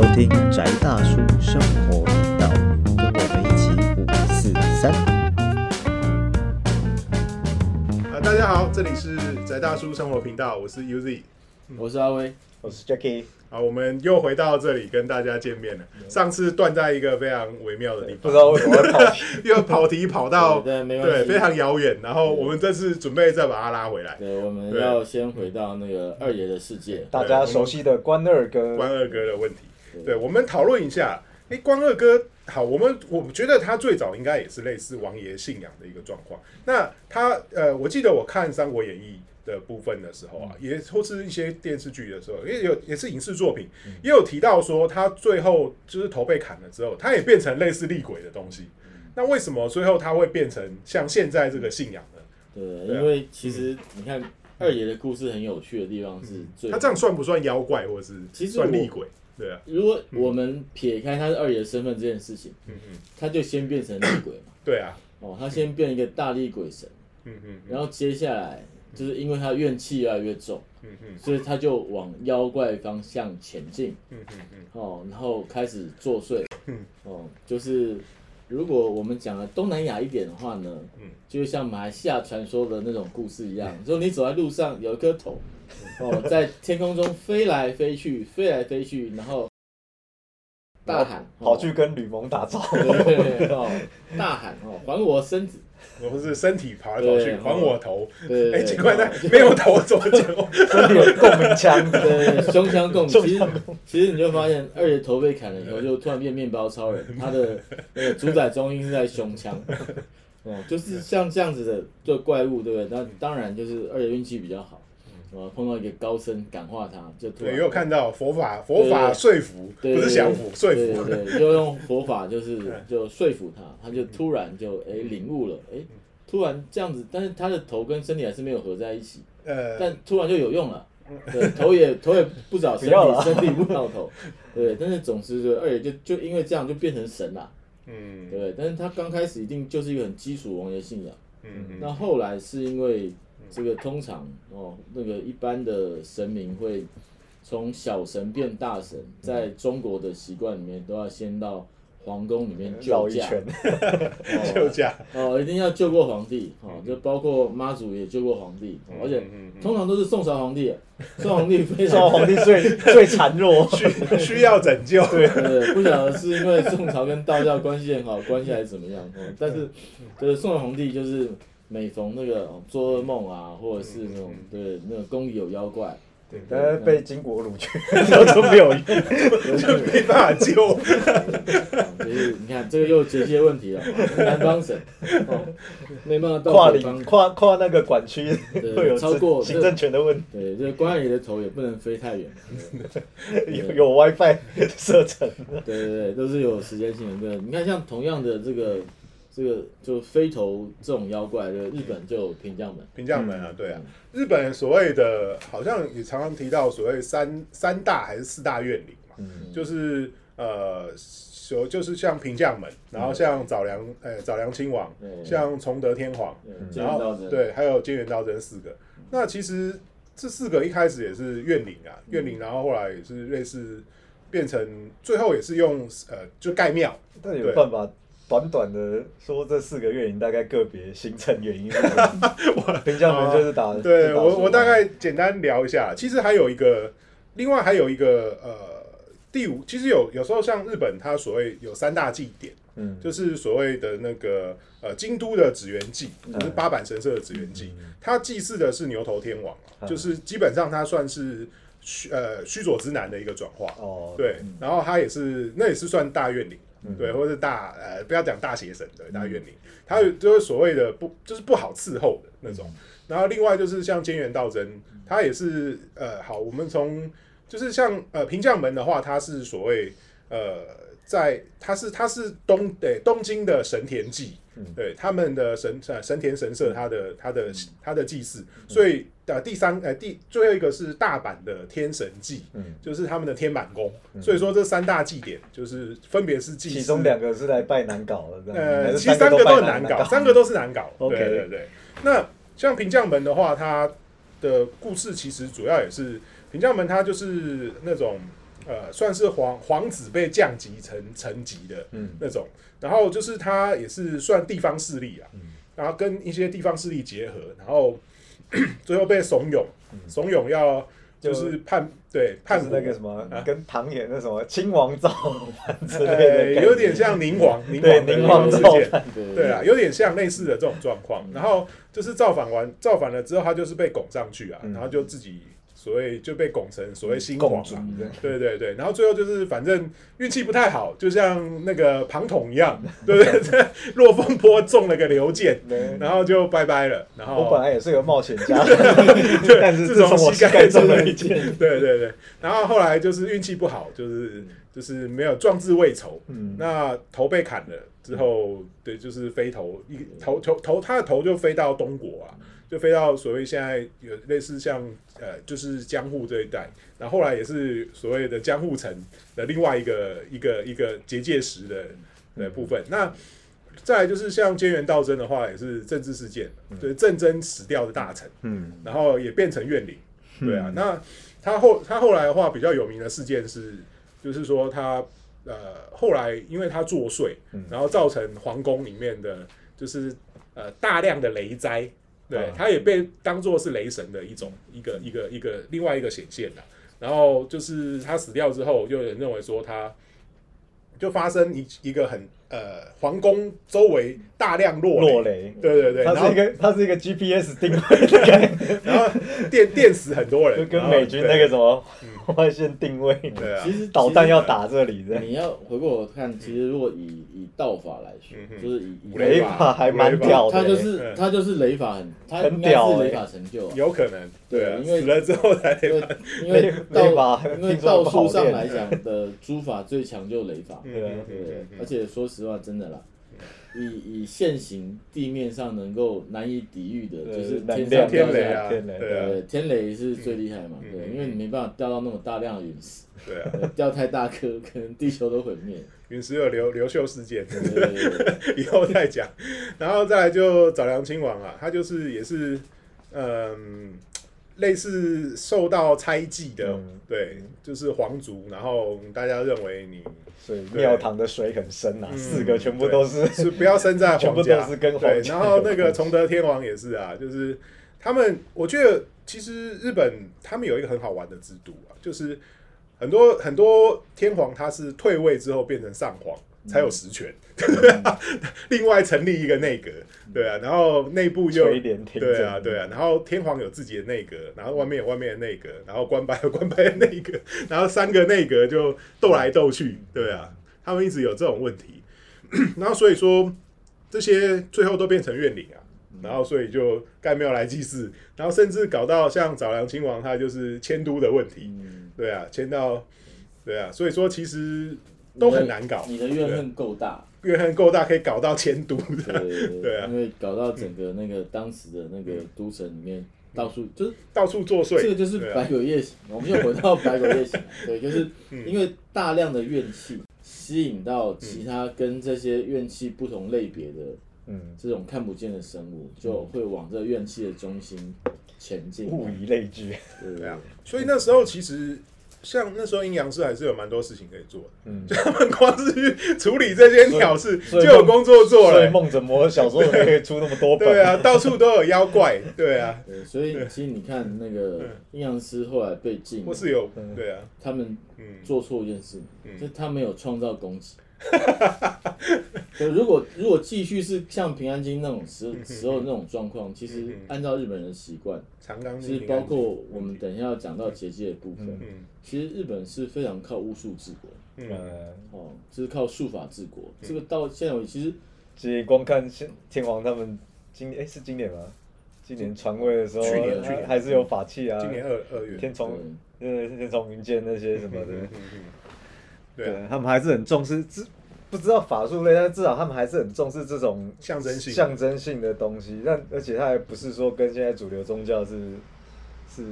收听宅大叔生活频道，跟我们一起五四三。啊，大家好，这里是宅大叔生活频道，我是 UZ。我是阿威，我是 Jackie，好，我们又回到这里跟大家见面了。上次断在一个非常微妙的地方，不知道为什么跑题，又跑题跑到对，对非常遥远，然后我们这次准备再把它拉回来。对，我们要先回到那个二爷的世界。大家熟悉的关二哥，关二哥的问题，对，我们讨论一下。哎，关二哥，好，我们我们觉得他最早应该也是类似王爷信仰的一个状况。那他呃，我记得我看《三国演义》的部分的时候啊，也或是一些电视剧的时候，也有也是影视作品，也有提到说他最后就是头被砍了之后，他也变成类似厉鬼的东西。那为什么最后他会变成像现在这个信仰呢？对，对啊因为其实你看二爷的故事很有趣的地方是最他，这样算不算妖怪，或者是其实算厉鬼？对啊，如果我们撇开他是二爷身份这件事情，嗯嗯，他就先变成厉鬼嘛。对啊，哦，他先变一个大力鬼神，嗯嗯嗯。然后接下来就是因为他怨气越来越重，嗯嗯。所以他就往妖怪方向前进。嗯嗯嗯。哦，然后开始作祟。嗯，哦，就是如果我们讲了东南亚一点的话呢，嗯。就像马来西亚传说的那种故事一样，说你走在路上有一颗头，哦，在天空中飞来飞去，飞来飞去，然后大喊，跑去跟吕蒙打招呼，对对对哦，大喊哦，还我身子，我是身体爬来跑去，对还我头。对，哎，对奇怪，那哦没有头怎么讲？身体有共鸣腔，对，胸腔共鸣。胸其实其实你就发现，二爷头被砍了以后，就突然变面包超人，他的那个主宰中心是在胸腔。哦，就是像这样子的就怪物，对不对？那当然就是二爷运气比较好，哦，碰到一个高僧感化他，就突对，然也有看到佛法，佛法说服，对不是降服，说服。对对对，就用佛法就是就说服他，他就突然就哎领悟了，哎，突然这样子，但是他的头跟身体还是没有合在一起，呃，但突然就有用了。对，头也 头也不找身体，不要了身体不找头。对，但是总之就二爷就就因为这样就变成神啦，嗯对？但是他刚开始一定就是一个很基础王爷信仰，嗯那后来是因为这个通常哦那个一般的神明会从小神变大神，在中国的习惯里面都要先到皇宫里面救驾，绕一圈，哦就这样。哦，一定要救过皇帝，哦，就包括妈祖也救过皇帝，哦而且通常都是宋朝皇帝，宋皇帝非常宋皇帝最 最孱弱，需需要拯救。对，对，不晓得是因为宋朝跟道教关系很好，关系还是怎么样，哦，但是就是宋朝皇帝就是每逢那个哦做噩梦啊，或者是那种对那个宫里有妖怪，但是被金国掳去，然后就没有用，就没办法救。哦 就是你看这个又结些问题了，哦南方省哦没办法到跨领北方，跨跨那个管区对会有超过行政权的问题，对，这个关羽的头也不能飞太远，有有 WiFi 射程，对对对，都是有时间性的。对，你看像同样的这个这个就飞头这种妖怪，对，日本就有平将门，平将门啊，对啊，日本所谓的好像也常常提到所谓三三大还是四大怨灵嘛，嗯。就是呃，有就是像平将门，然后像早良呃早良亲王，对像崇德天皇，对，然后剑道真，对，还有菅原道真四个。那其实这四个一开始也是怨灵啊，怨灵，然后后来也是类似变成最后也是用呃就盖庙，但有办法短短的说这四个月，你大概个别行程原因是什么，平将门就是打，对我我大概简单聊一下，其实还有一个，另外还有一个呃第五，其实有有时候像日本，它所谓有三大祭典，嗯。就是所谓的那个呃京都的紫元祭，就是八坂神社的紫元祭，它祭祀的是牛头天王啊，嗯。就是基本上它算是须呃须佐之男的一个转化，哦，对，然后他也是那也是算大怨灵，嗯对，或者是大呃不要讲大邪神对大怨灵，他就是所谓的不就是不好伺候的那种。然后另外就是像菅原道真，他也是呃好，我们从就是像呃平将门的话，他是所谓呃在他是他是东对东京的神田祭，对他们的神呃神田神社，他的他的他的祭祀，所以呃第三呃第最后一个是大阪的天神祭，嗯。就是他们的天满宫，所以说这三大祭典就是分别是祭祀，其中两个是来拜难搞的，呃，其实三个都很难搞，三个都是难搞。OK 对对对。那像平将门的话，它的故事其实主要也是平将门，它就是那种呃，算是皇皇子被降级成层级的嗯。那种。然后就是他也是算地方势力啊，嗯。然后跟一些地方势力结合，然后 最后被怂恿，嗯。怂恿要就是判对就判是那个什么啊，跟唐演那什么亲王造反之类的 呃，有点像宁王 宁王的宁王事件。造反，对。对啊，有点像类似的这种状况。然后就是造反完，造反了之后，他就是被拱上去啊，嗯。然后就自己所以就被拱成所谓新共主皇嘛。对对对，然后最后就是反正运气不太好，就像那个庞统一样，对不对？在落风坡中了个流箭，然后就拜拜了。然后我本来也是个冒险家，但是自自从我膝盖盖中中了一了一箭，对对对，然后后来就是运气不好，就是就是没有壮志未酬，嗯，那头被砍了之后，对，就是飞头一头头头，他的头就飞到东国啊，就飞到所谓现在有类似像呃，就是江户这一带，然后后来也是所谓的江户城的另外一个一个一个结界石的的部分。那再来就是像菅原道真的话，也是政治事件，就是郑真死掉的大臣，嗯，然后也变成怨灵。对啊，那他后他后来的话比较有名的事件是，就是说他呃后来因为他作祟，嗯然后造成皇宫里面的就是呃大量的雷灾，对啊，他也被当做是雷神的一种一个一个一个另外一个显现的。然后就是他死掉之后，就有人认为说他就发生一一个很呃皇宫周围大量落落雷，对对对，它是一个它是一个 GPS 定位的概念，然后电电死很多人，就跟美军那个什么外线定位，对啊。其实导弹要打这里的，你要回过头看，其实如果以以道法来说就是以以雷法还蛮屌的，他就是嗯。他就是雷法很，他很应该屌雷法成就啊，有可能，对啊，因为死了之后才因为，因为 道法因为道术上来讲的 诸法最强就雷法，嗯对对而且说实话，真的啦，以以现行地面上能够难以抵御的，就是天上掉下来。天雷啊，天雷对啊，天雷是最厉害嘛，嗯对，嗯因为你没办法掉到那么大量的陨石，对啊，对掉太大颗，可能地球都毁灭。陨石有流流秀事件，对对对对，以后再讲。然后再来就找良亲王啊，他就是也是嗯。类似受到猜忌的，嗯对，就是皇族，然后大家认为你所以庙堂的水很深啊，嗯四个全部都是是不要生在 全部皇家，都是跟皇然后那个崇德天皇也是啊，就是他们，我觉得其实日本他们有一个很好玩的制度啊，就是很多很多天皇他是退位之后变成上皇才有实权，另外成立一个内阁，对啊，然后内部又对啊，对啊，然后天皇有自己的内阁，然后外面有外面的内阁，然后官拜有 官拜的内阁，然后三个内阁就斗来斗去，对啊，他们一直有这种问题，然后所以说这些最后都变成怨灵啊，然后所以就盖庙来祭祀，然后甚至搞到像早良亲王他就是迁都的问题，嗯，对啊，迁到对啊，所以说其实都很难搞，你的怨恨够大，怨恨够大可以搞到迁都对的，对对 因为搞到整个那个当时的那个都城里面，到处就是到处作祟，这个就是百鬼夜行，我们又回到百鬼夜行，对，就是嗯。因为大量的怨气吸引到其他跟这些怨气不同类别的嗯，这种看不见的生物，就会往这怨气的中心前进。物以类聚，对。对啊，所以那时候其实像那时候阴阳师还是有蛮多事情可以做的，嗯，他们光是去处理这些鸟事就有工作做所以了。梦枕魔小说里面可以出那么多本，对啊，到处都有妖怪，对啊，对，所以其实你看那个阴阳师后来被禁，或是有嗯。对啊，他们嗯，做错一件事，嗯。就是他没有创造供给。对，如果如果继续是像平安京那种时时候那种状况，其实嗯按照日本人的习惯，其实包括我们等一下要讲到结界的部分，嗯其实日本是非常靠巫术治国，嗯。呃，哦，就是靠术法治国。这个到现在为止，其实其实光看现天皇他们今哎是今年吗？今年传位的时候，去年去年。还是有法器啊，今年二二月，天从呃天从云剑那些什么的。对他们还是很重视，知不知道法术类，但是至少他们还是很重视这种象征性。象征性的东西。但而且他还不是说跟现在主流宗教是是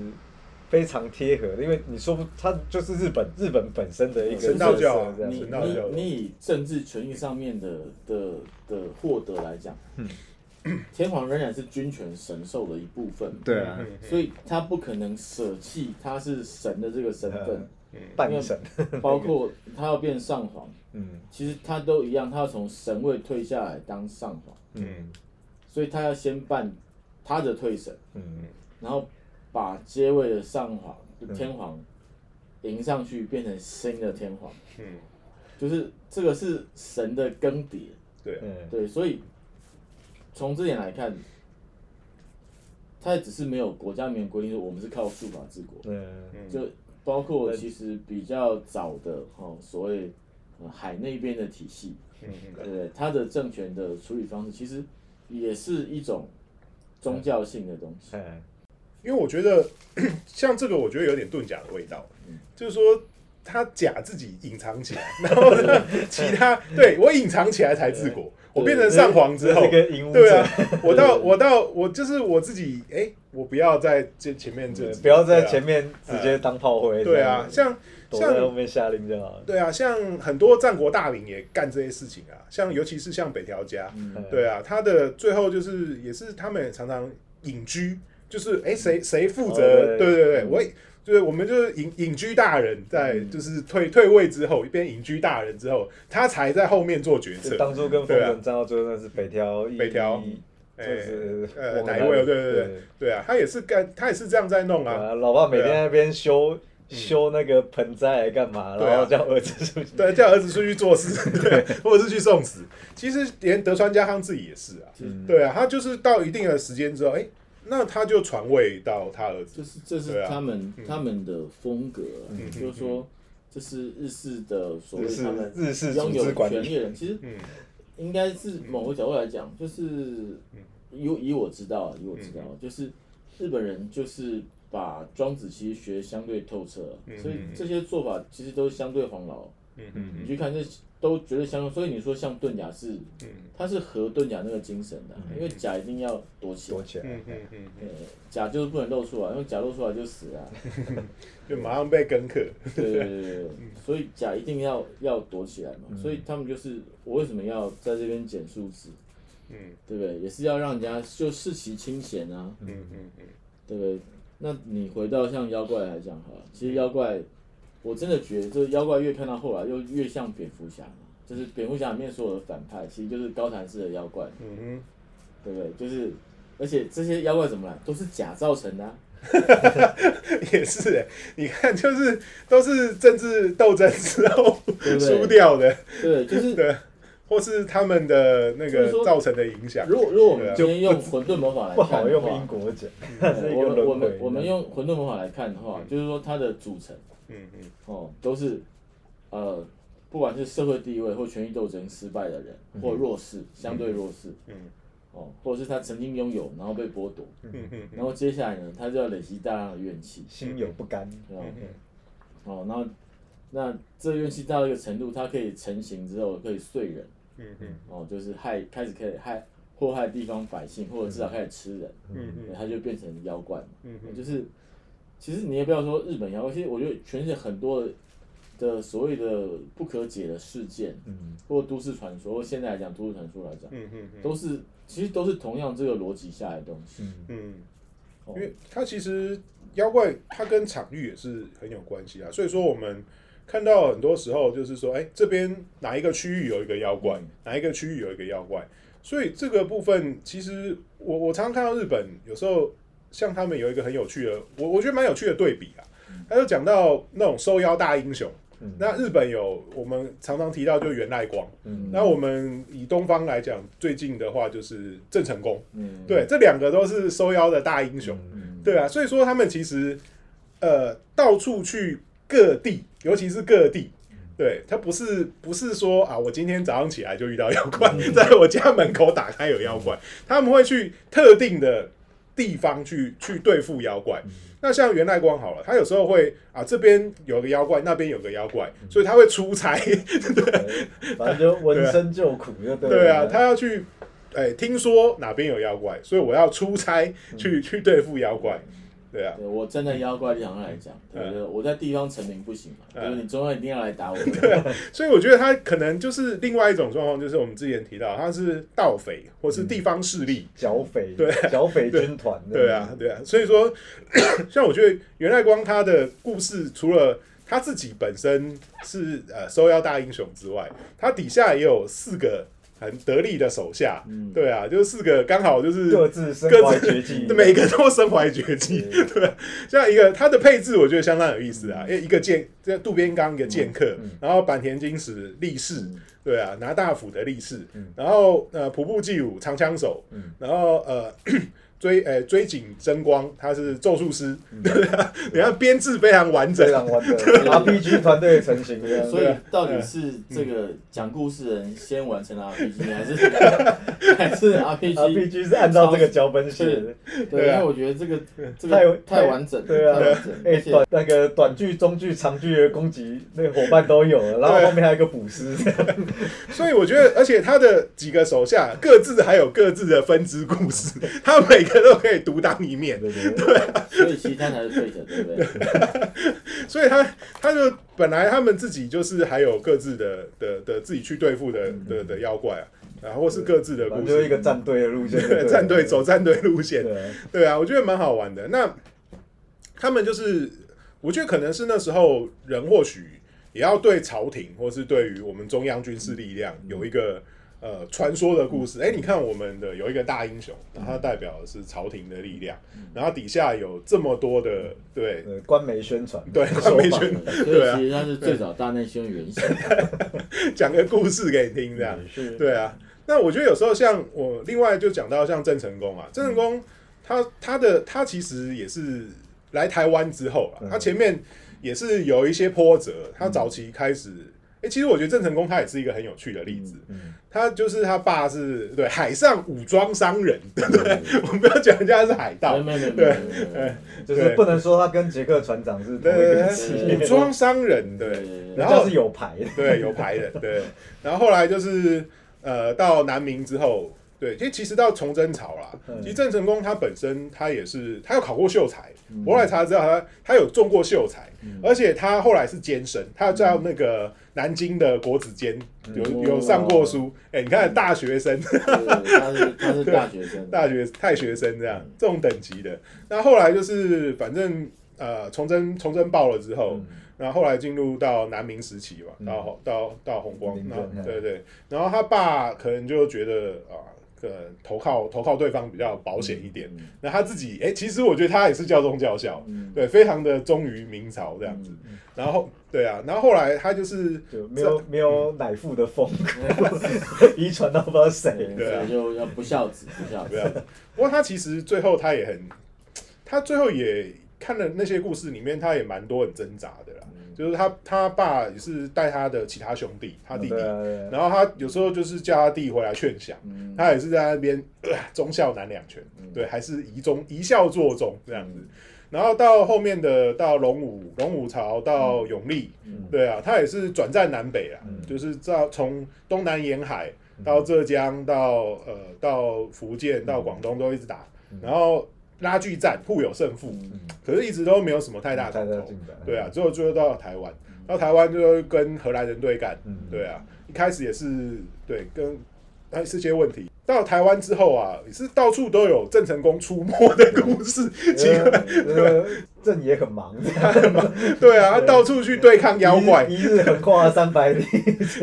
非常贴合的，因为你说不，它就是日本日本本身的一个神道教你神道教。你你以政治权益上面的的的获得来讲，天皇仍然是君权神授的一部分，对啊。嗯嗯所以他不可能舍弃他是神的这个身份。嗯，半神，包括他要变上皇，嗯。其实他都一样，他要从神位退下来当上皇，嗯。所以他要先办他的退神，嗯。然后把接位的上皇天皇迎上去，变成新的天皇，嗯，就是这个是神的更迭，对，嗯。对，所以从这点来看，他也只是没有国家没有规定说我们是靠术法治国，嗯。就包括其实比较早的哦所谓呃海那边的体系，对不对？它的政权的处理方式其实也是一种宗教性的东西。哎因为我觉得 像这个，我觉得有点遁甲的味道，就是说他假自己隐藏起来，然后呢，其他对我隐藏起来才治国，我变成上皇之后对啊，我到我到我就是我自己，哎，我不要在这前面这，不要在前面，直接当炮灰，对啊，像躲在后像面下令就好了。对啊，像很多战国大名也干这些事情啊，像尤其是像北条家，嗯，对啊，他的最后就是也是他们也常常隐居，就是哎谁谁负责？哦对对对对，我也就是我们就是隐隐居大人在就是退退位之后，一边隐居大人之后，他才在后面做决策。当初跟丰臣战到最后，那是北条北条就是呃哪一位？对对对对啊，他也是干，他也是这样在弄啊。啊，老爸每天在那边修修那个盆栽来干嘛？然后叫儿子出去。对，叫儿子出去做事，对，或者是去送死。其实连德川家康自己也是啊，嗯对啊，他就是到一定的时间之后，哎，那他就传位到他儿子。就。是这是他们、嗯。他们的风格啊、嗯就是说这是日式的所谓他们日式拥有权力的人，其实嗯。应该是某个角度来讲，就是以以我知道啊，以我知道就是日本人就是把庄子其实学得相对透彻所以这些做法其实都是相对黄老。嗯嗯你去看这都觉得相对，所以你说像遁甲是，嗯。它是合遁甲那个精神的啊、嗯。因为甲一定要躲起来。躲，起来。嗯。嗯嗯呃，甲就是不能露出来，因为甲露出来就死了啊、就马上被跟克。对对对所以甲一定要要躲起来嘛，所以他们就是我为什么要在这边减数字，嗯。对不对？也是要让人家就视其清闲啊，嗯嗯嗯。对不对？那你回到像妖怪来讲好了，其实妖怪，我真的觉得这妖怪越看到后来又越像蝙蝠侠，就是蝙蝠侠里面所有的反派，其实就是高谭式的妖怪，嗯对不对？就是而且这些妖怪怎么来，都是假造成的、也是哎，你看，就是都是政治斗争之后输掉的，对，就是对，或是他们的那个造成的影响。如果如果我们今天用混沌魔法来不看的话好用因果讲，我。我们我们用混沌魔法来看的话，就是说它的组成嗯嗯。哦，都是呃，不管是社会地位或权益斗争失败的人，或弱势，相对弱势。嗯。哦，或者是他曾经拥有，然后被剥夺，嗯嗯然后接下来呢，他就要累积大量的怨气，心有不甘，哦嗯哦，然后那这怨气到一个程度，它可以成型之后可以碎人。嗯嗯。哦，就是害开始可以害祸害地方百姓，或者至少开始吃人，嗯嗯。他就变成妖怪嘛。嗯。就是其实你也不要说日本妖怪，其实我觉得全世界很多的的所谓的不可解的事件，嗯。或都市传说，或现在来讲都市传说来讲，嗯嗯都是其实都是同样这个逻辑下来的东西。嗯。因为它其实妖怪它跟场域也是很有关系啊，所以说我们看到很多时候就是说，哎，这边哪一个区域有一个妖怪，哪一个区域有一个妖怪，所以这个部分其实我我常常看到日本有时候像他们有一个很有趣的，我我觉得蛮有趣的对比啊，他就讲到那种收腰大英雄。嗯那日本有我们常常提到，就源赖光。嗯那我们以东方来讲，最近的话就是郑成功。嗯，对，这两个都是收腰的大英雄。嗯，对啊，所以说他们其实呃到处去各地，尤其是各地。对他不是不是说啊，我今天早上起来就遇到妖怪，在我家门口打开有妖怪，他们会去特定的地方去去对付妖怪。那像源赖光好了，他有时候会啊这边有个妖怪，那边有个妖怪，所以他会出差。对反正就闻声救苦就对了。对啊，他要去，哎、听说哪边有妖怪，所以我要出差去、去对付妖怪。对啊，对我站在妖怪立场上来讲，对不对？我在地方成名不行嘛，嗯对不对？你中央一定要来打我。对所以我觉得他可能就是另外一种状况，就是我们之前提到他是盗匪或是地方势力。剿匪，对剿匪军团，对啊，对啊，所以说，像我觉得袁赖光他的故事，除了他自己本身是呃收妖大英雄之外，他底下也有四个很得力的手下，嗯。对啊，就是四个刚好就是各自身各怀自绝技，每个都身怀绝技，对，像一个它的配置我觉得相当有意思啊，因为一个剑，这渡边刚一个剑客，然后坂田金史力士，对啊，拿大斧的力士，然后呃普布纪武长枪手，然后呃。追诶、追景争光，他是咒术师，对啊，你看编制非常完整。非，常完整，RPG 团队成型 所以到底是这个讲故事的人先完成了 RPG，还是还是 RPG？RPG 是按照这个脚本写的，对，因为我觉得这个这太个太完整了，对啊。而，且短那个短剧、中剧、长剧的攻击，那个伙伴都有了，然后后面还有一个捕师，所以我觉得，而且他的几个手下各自还有各自的分支故事，他每个都可以独当一面，对对对，所以其实他才是 Fate，对不对？所以他他就本来他们自己就是还有各自的的的自己去对付的的的妖怪啊，然后或是各自的故反正就是一事，个战队的路线，对战队走战队路线，对啊，我觉得蛮好玩的。那他们就是，我觉得可能是那时候人或许也要对朝廷或是对于我们中央军事力量有一个。呃，传说的故事，哎、你看我们的有一个大英雄，然后他代表的是朝廷的力量，然后底下有这么多的，对。对官媒宣传，对，官媒法宣对啊。其实他是最早大内宣原型，讲个故事给你听，这样，是，对啊，那我觉得有时候像我另外就讲到像郑成功啊，郑成功他他的他其实也是来台湾之后啊，嗯。他前面也是有一些波折，他早期开始。哎、其实我觉得郑成功他也是一个很有趣的例子。嗯，他就是他爸是对海上武装商人，对不对？我们不要讲人家是海盗，没有没有没有没有没有，就是不能说他跟杰克船长是同对武装商人，对。然后是有牌的，对，有牌的，对。然后后来就是呃，到南明之后，对，其实其实到崇祯朝啦，嗯其实郑成功他本身他也是，他有考过秀才，我后来查知道他他有中过秀才，而且他后来是监生，他在那个南京的国子监有有上过书，哎，你看大学生，对他是他是 大学生，大学太学生这样这种等级的。那后来就是反正呃，崇祯崇祯爆了之后，然后后来进入到南明时期嘛，到到到弘光，明然后正对对，然后他爸可能就觉得啊。呃，投靠投靠对方比较保险一点。那他自己，哎、其实我觉得他也是教宗教校，对，非常的忠于明朝这样子。然后，对啊，然后后来他就是就没有没有乃父的风，遗传到不知道谁，对啊就要不孝子，不孝子对。啊，不过他其实最后他也很，他最后也看了那些故事里面，他也蛮多很挣扎的啦。就是他他爸也是带他的其他兄弟，他弟弟，对啊对啊。然后他有时候就是叫他弟回来劝降，他也是在那边、呃忠孝难两全，对，还是遗忠遗孝作忠这样子。然后到后面的到龙武龙武朝到永历，对啊，他也是转战南北啊，就是到从东南沿海到浙江到呃到福建到广东都一直打，然后拉锯战互有胜负，可是一直都没有什么太大太冲突。大进展，对啊，最后最后到台湾，到台湾就跟荷兰人对干，嗯。对啊，一开始也是对跟还是些问题。到台湾之后啊，也是到处都有郑成功出没的故事，奇怪，呃，郑也很忙，对啊，他到处去对抗妖怪，一日一日横跨三百里，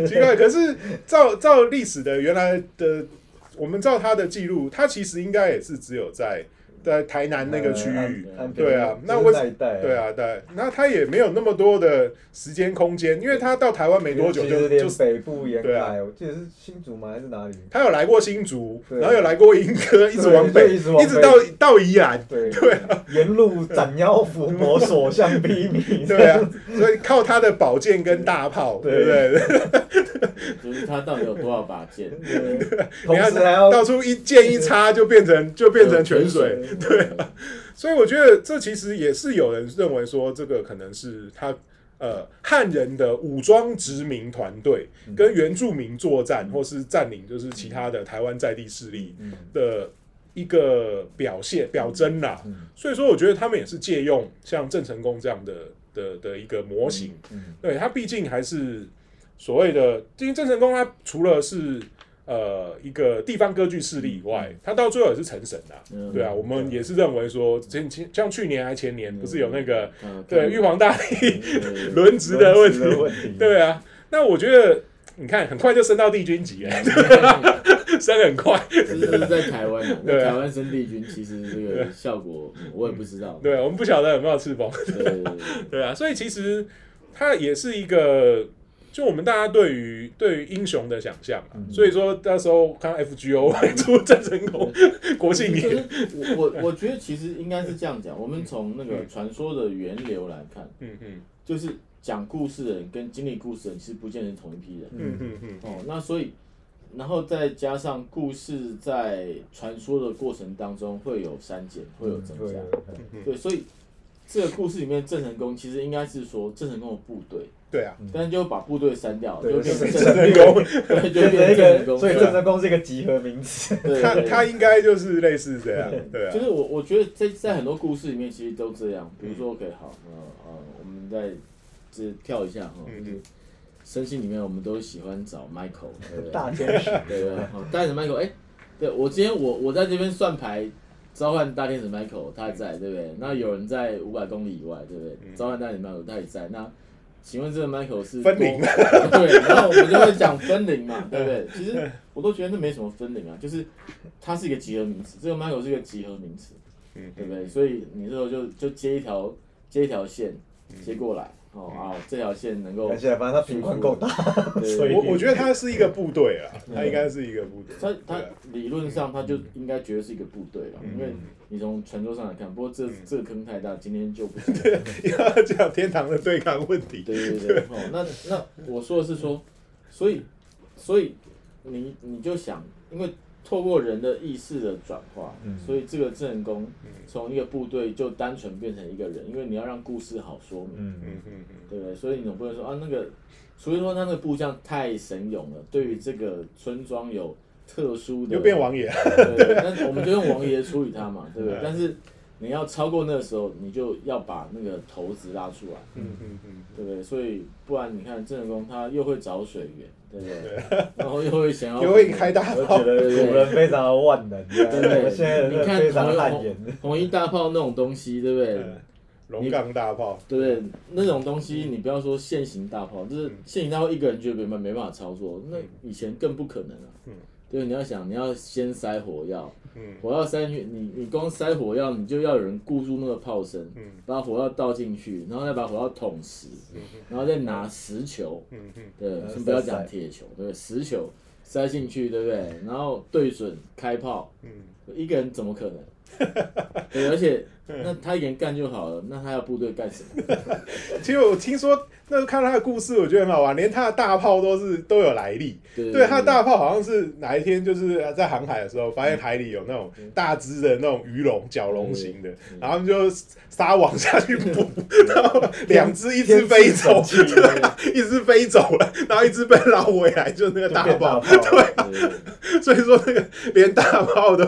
奇怪。可是照照历史的原来的，我们照他的记录，他其实应该也是只有在在台南那个区域，对啊那就是为那一带，对，啊，对，那他也没有那么多的时间空间，因为他到台湾没多久就就北部沿海，我记得是新竹吗？还是哪里？他有来过新竹，然后有来过莺歌，一直往北，一直到到宜兰，对。对啊，沿路斩妖伏魔，所向披靡，对啊，所以靠他的宝剑跟大炮，对。不对？就是他到底有多少把剑？同 你看时还要到处一剑一插就变成就变成泉水，对啊。所以我觉得这其实也是有人认为说，这个可能是他呃汉人的武装殖民团队跟原住民作战，或是占领就是其他的台湾在地势力的一个表现表征啦。所以说，我觉得他们也是借用像郑成功这样的的的一个模型，对他毕竟还是所谓的，因为郑成功他除了是呃一个地方割据势力以外，他到最后也是成神的对啊，我们也是认为说，前前像去年还前年不是有那个嗯对玉皇大帝 轮值的问题。对啊，那我觉得你看很快就升到帝君级了，升很快。这是在台湾啊，对台湾升帝君其实这个效果嗯我也不知道。对，我们不晓得有没有赤峰。对对对对。对啊，所以其实它也是一个，就我们大家对于对于英雄的想象啊。嗯所以说那时候看 FGO 会出郑成功国庆就年，是我我我觉得其实应该是这样讲，我们从那个传说的源流来看，嗯嗯就是讲故事的人跟经历故事的人其实不见得是同一批人。嗯嗯嗯哦，那所以，然后再加上故事在传说的过程当中会有删减，会有增加。对，所以这个故事里面郑成功其实应该是说郑成功的部队，对啊，但是就把部队删掉，对就变成就是郑成成功，对，就变成 一变成郑成个，功。所以对郑成功是一个集合名词。他他应该就是类似这样，对啊就，是我我觉得在在很多故事里面其实都这样，比如说 OK 好，呃呃，我们再这跳一下哈，嗯就是身心里面我们都喜欢找 Michael，对 不对？大天使，对对，好，大天使 Michael，哎、对我今天我我在这边算牌，召唤大天使 Michael，他在，对不对？那有人在五百公里以外，对不对？召唤大天使 Michael，他也在。那请问这个 Michael 是分灵多？对，然后我们就会讲分零嘛，对不对？其实我都觉得那没什么分零啊，就是它是一个集合名词，这个 Michael 是一个集合名词，嗯对不对？所以你这时候就就接一条接一条线接过来，哦啊，这条线能够而且反正它频宽够大，所以我我觉得它是一个部队啊，它应该是一个部队，他他对啊。理论上它就应该觉得是一个部队了，嗯。因为你从传说上来看，不过这这个坑太大，今天就不 讲。要讲天堂的对抗问题，对对对，哦，那那我说的是说，所以所以你你就想，因为透过人的意识的转化，嗯。所以这个郑成功从一个部队就单纯变成一个人，因为你要让故事好说明，嗯。嗯嗯嗯，对不对？所以你总不能说啊那个，除非说他那个部将太神勇了，对于这个村庄有特殊的，又变王爷，对对，那我们就用王爷处理他嘛，对不对？嗯？但是你要超过那个时候，你就要把那个头子拉出来，嗯嗯嗯，对不对？所以不然你看郑成功他又会找水源，对不对？然后又会想要又会开大炮我觉，得古人非常的万能，对不对？现在你看人非常红。红红衣大炮那种东西，对不对？嗯龙岗大炮，对不对？那种东西你不要说现行大炮，就是现行大炮一个人绝对没没办法操作，那以前更不可能啊。嗯对，你要想，你要先塞火药，嗯。火药塞进去，你你光塞火药，你就要有人固住那个炮身，嗯。把火药倒进去，然后再把火药捅实，然后再拿石球，对，呃先不要讲铁球，对，石球塞进去，对不对？然后对准开炮，嗯，一个人怎么可能？对，而且 那他一个人干就好了，那他要部队干什么？其实我听说，那时候看他的故事，我觉得很好玩，连他的大炮都是都有来历。对对，他的大炮好像是哪一天就是在航海的时候，发现海里有那种大只的那种鱼龙、角龙型的，然后他们就撒网下去捕，然后两只一只飞走，一只飞走了，然后一只被捞回来，就那个大炮。对，对。所以说那个连大炮都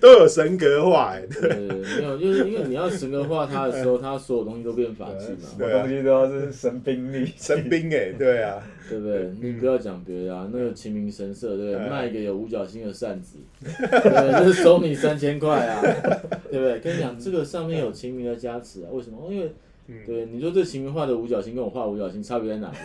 都有神格化，哎，对。对，没有，就是因为你要神格化他的时候，他所有东西都变法器嘛，什么东西都要是神兵力，神兵哎，对啊，对不对？你不要讲别的啊，那个秦明神社，对不对？卖一个有五角星的扇子，对，就是收你三千块啊，对不对？跟你讲，这个上面有秦明的加持啊，为什么？因为对，你说这秦明画的五角星跟我画的五角星差别在哪里？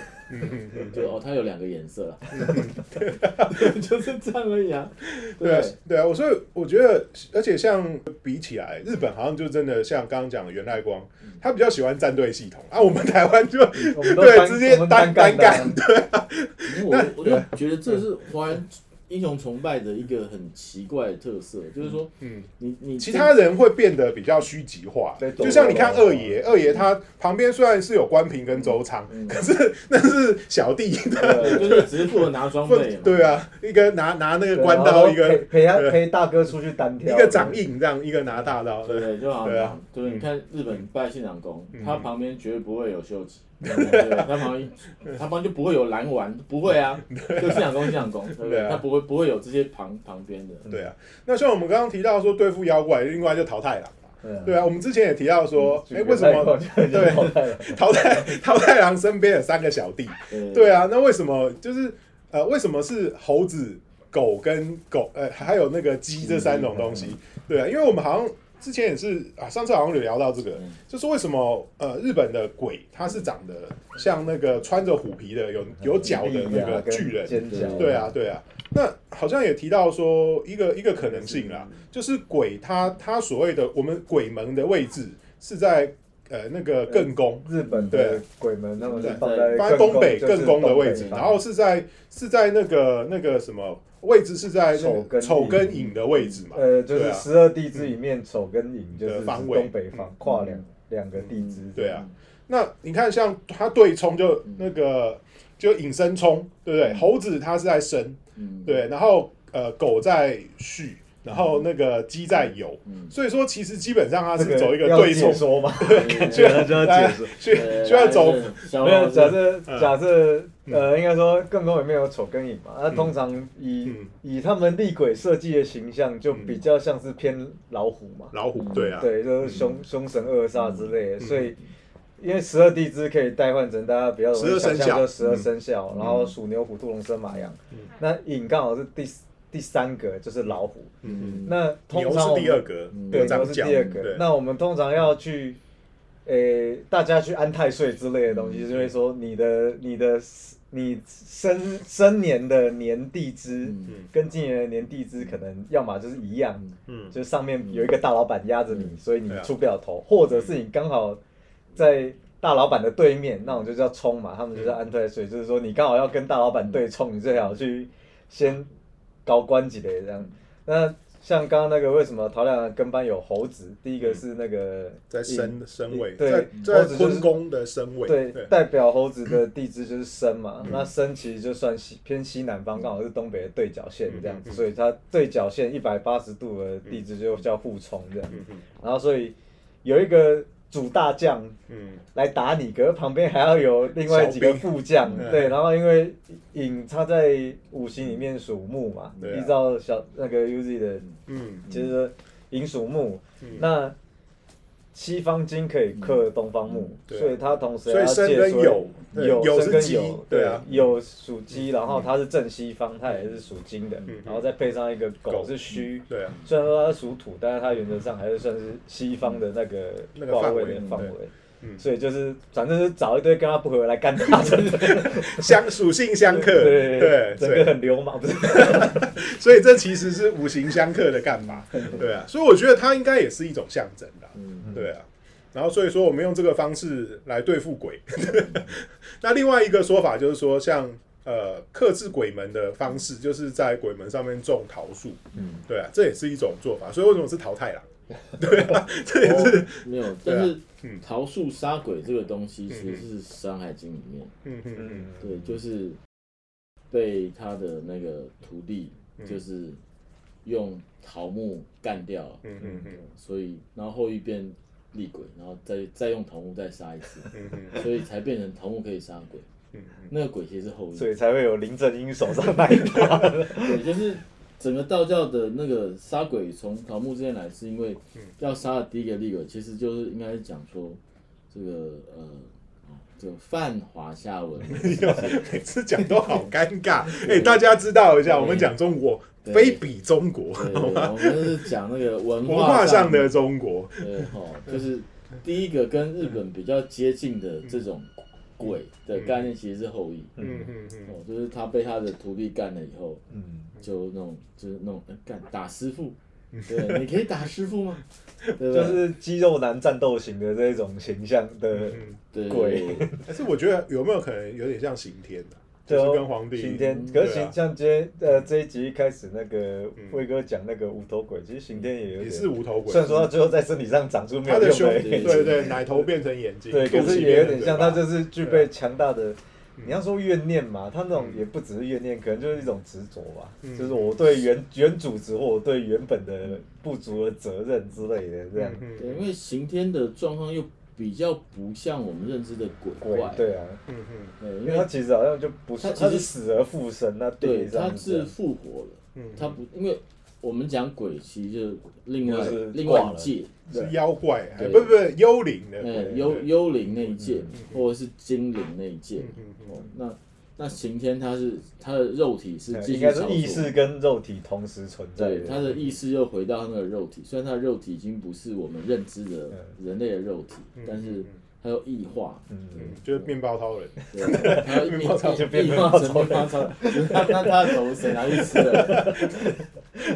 就哦，它有两个颜色啦，就是这样而已啊。对。啊对，啊，我所以我觉得，而且像比起来，日本好像就真的像刚刚讲的源赖光，他比较喜欢战队系统。啊，我们台湾就对直接单单干干的，因为我我就觉得这是华人英雄崇拜的一个很奇怪的特色，就是说，嗯，你你其他人会变得比较虚极化，就像你看二爷，二爷他旁边虽然是有关平跟周仓，可是 那是小弟的，就是只是负责拿装不备。对啊，一个拿拿那个关刀，一个陪陪他陪大哥出去单挑，一个掌印这样，一个拿大刀，对对，就好对啊像对，你看日本拜信长公嗯，他旁边绝对不会有秀吉，对他旁边他旁边就不会有蓝丸，不会啊，就信长公信长公，对不对？他不会不会有这些旁旁边的，对啊。那像我们刚刚提到说对付妖怪，另外就桃太郎嘛。对啊，我们之前也提到说，哎、为什么对对桃太桃太郎身边有三个小弟？对啊，啊，那为什么就是呃，为什么是猴子狗跟狗，呃，还有那个鸡这三种东西，对啊，因为我们好像之前也是啊，上次好像有聊到这个，嗯。就是为什么呃日本的鬼它是长得像那个穿着虎皮的有有脚的那个巨人，对啊，对啊，那好像也提到说一个一个可能性啦，就是鬼它它所谓的我们鬼门的位置是在呃那个艮宫，日本对。的鬼门他们是放在放在东北就是艮宫的位置，然后是在是在那个那个什么位置是在丑跟丑跟寅。的位置嘛，呃，就是十二地支里面丑跟寅就是的方位东北方跨两两个地支，对啊，那你看像它对冲就那个就引申冲，对不对？猴子它是在申，嗯，对，然后呃狗在戌，然后那个鸡在酉，嗯。所以说其实基本上它是走一个对冲，解说嘛，对就要就要解说。需需要走没有，假设嗯。假设呃，应该说更多里面有丑跟寅嘛，那通常以嗯以他们厉鬼设计的形象，就比较像是偏老虎嘛，老虎，对啊，对，就是凶凶神恶煞之类的，嗯所以。因为十二地支可以代换成大家比较容易想生肖象，就十二嗯生肖，然后鼠、牛、虎、兔、龙、蛇、马、羊嗯。那寅刚好是第第三个，就是老虎。嗯，那通常第二格，嗯对，牛是第二个。那我们通常要去，诶、大家去安太岁之类的东西，就会说你的、你的、你生生年的年地支嗯。跟今年的年地支可能要么就是一样，嗯，就是上面有一个大老板压着你，所以你出不了头，或者是你刚好在大老板的对面，那种就叫冲嘛，他们就叫安太岁，就是说你刚好要跟大老板对冲，你最好去先高官几类这样。那像刚刚那个为什么陶亮的跟班有猴子？第一个是那个在申申位，对在坤宫的申位，对，代表猴子的地支就是申嘛，嗯。那申其实就算西偏西南方，刚好是东北的对角线这样子，所以它对角线一百八十度的地支就叫互冲这样，然后所以有一个主大将嗯。来打你，可是旁边还要有另外几个副将，对，然后因为影他在五行里面属木嘛，依照小那个 Uzi 的，嗯，就是说寅属木，嗯。那西方金可以克东方木，所以它同时所以要借所对酉申跟酉是鸡酉，对啊。有属鸡，然后它是正西方，它也是属金的嗯，然后再配上一个狗狗是戌，对啊，虽然说它属土，但是它原则上还是算是西方的那个那个卦位范围的范围。嗯，所以就是反正是找一堆跟他不合来干他，真的。相属性相克，对对，整个很流氓，不是？所以这其实是五行相克的干嘛，对啊，所以我觉得它应该也是一种象征啦，嗯。对啊。然后所以说我们用这个方式来对付鬼。那另外一个说法就是说，像呃克制鬼门的方式，就是在鬼门上面种桃树，嗯，对啊，这也是一种做法。所以为什么是桃太郎？对啊，这也是，没有，对啊。但是嗯。桃树杀鬼这个东西其实是《山海经》里面，嗯嗯嗯嗯，对，就是被他的那个徒弟嗯。就是用桃木干掉。了，嗯嗯。嗯所以然后后羿变厉鬼，然后再再用桃木再杀一次，嗯嗯所以才变成桃木可以杀鬼。嗯那个鬼其实是后羿，所以才会有林正英手上那一把。对，就是整个道教的那个杀鬼从桃木之间来，是因为嗯。要杀的第一个厉鬼，其实就是应该是讲说这个呃，就泛华夏文。明，每次讲都好尴尬。哎，大家知道一下，我们讲中国，非比中国，我们是讲那个文文化上上的中国。对哈，就是第一个跟日本比较接近的这种鬼的概念，其实是后羿。嗯嗯嗯哦，就是他被他的徒弟干了以后，嗯，就那种就是那种呃干打师傅，对，你可以打师傅吗？对？就是肌肉男战斗型的这种形象的，鬼。但是我觉得有没有可能有点像刑天的，就就是跟皇帝刑天。可是刑像今天呃这一集一开始那个嗯威哥讲那个无头鬼，其实刑天也有也点，是无头鬼，虽然说他最后在身体上长出没他的胸，有用的对对对，奶头变成眼睛，对，可是也有点像，他就是具备强大的。嗯你要说怨念嘛，他那种嗯也不只是怨念，可能就是一种执着吧。嗯就是我对原原主职或我对原本的不足的责任之类的这样。嗯对，因为刑天的状况又比较不像我们认知的鬼鬼怪，对啊，嗯嗯。对，因因为他其实好像就不是，他其实他是死而复生，那对他是复活了，嗯，他不因为我们讲鬼，其实就是另外就是另挂了外一界，是妖怪，还对。不不不幽灵的，嗯，幽幽灵那一界嗯，或者是精灵那一界。嗯嗯嗯。哦，那那刑天他是他的肉体是继应该续操意识跟肉体同时存在对，他的意识又回到那个肉体，虽然他的肉体已经不是我们认知的人类的肉体，但是他又异化，嗯嗯，就是面包超人，对，他又异面包超人变异面包超化成面包超，就是他那他的头谁拿去吃了？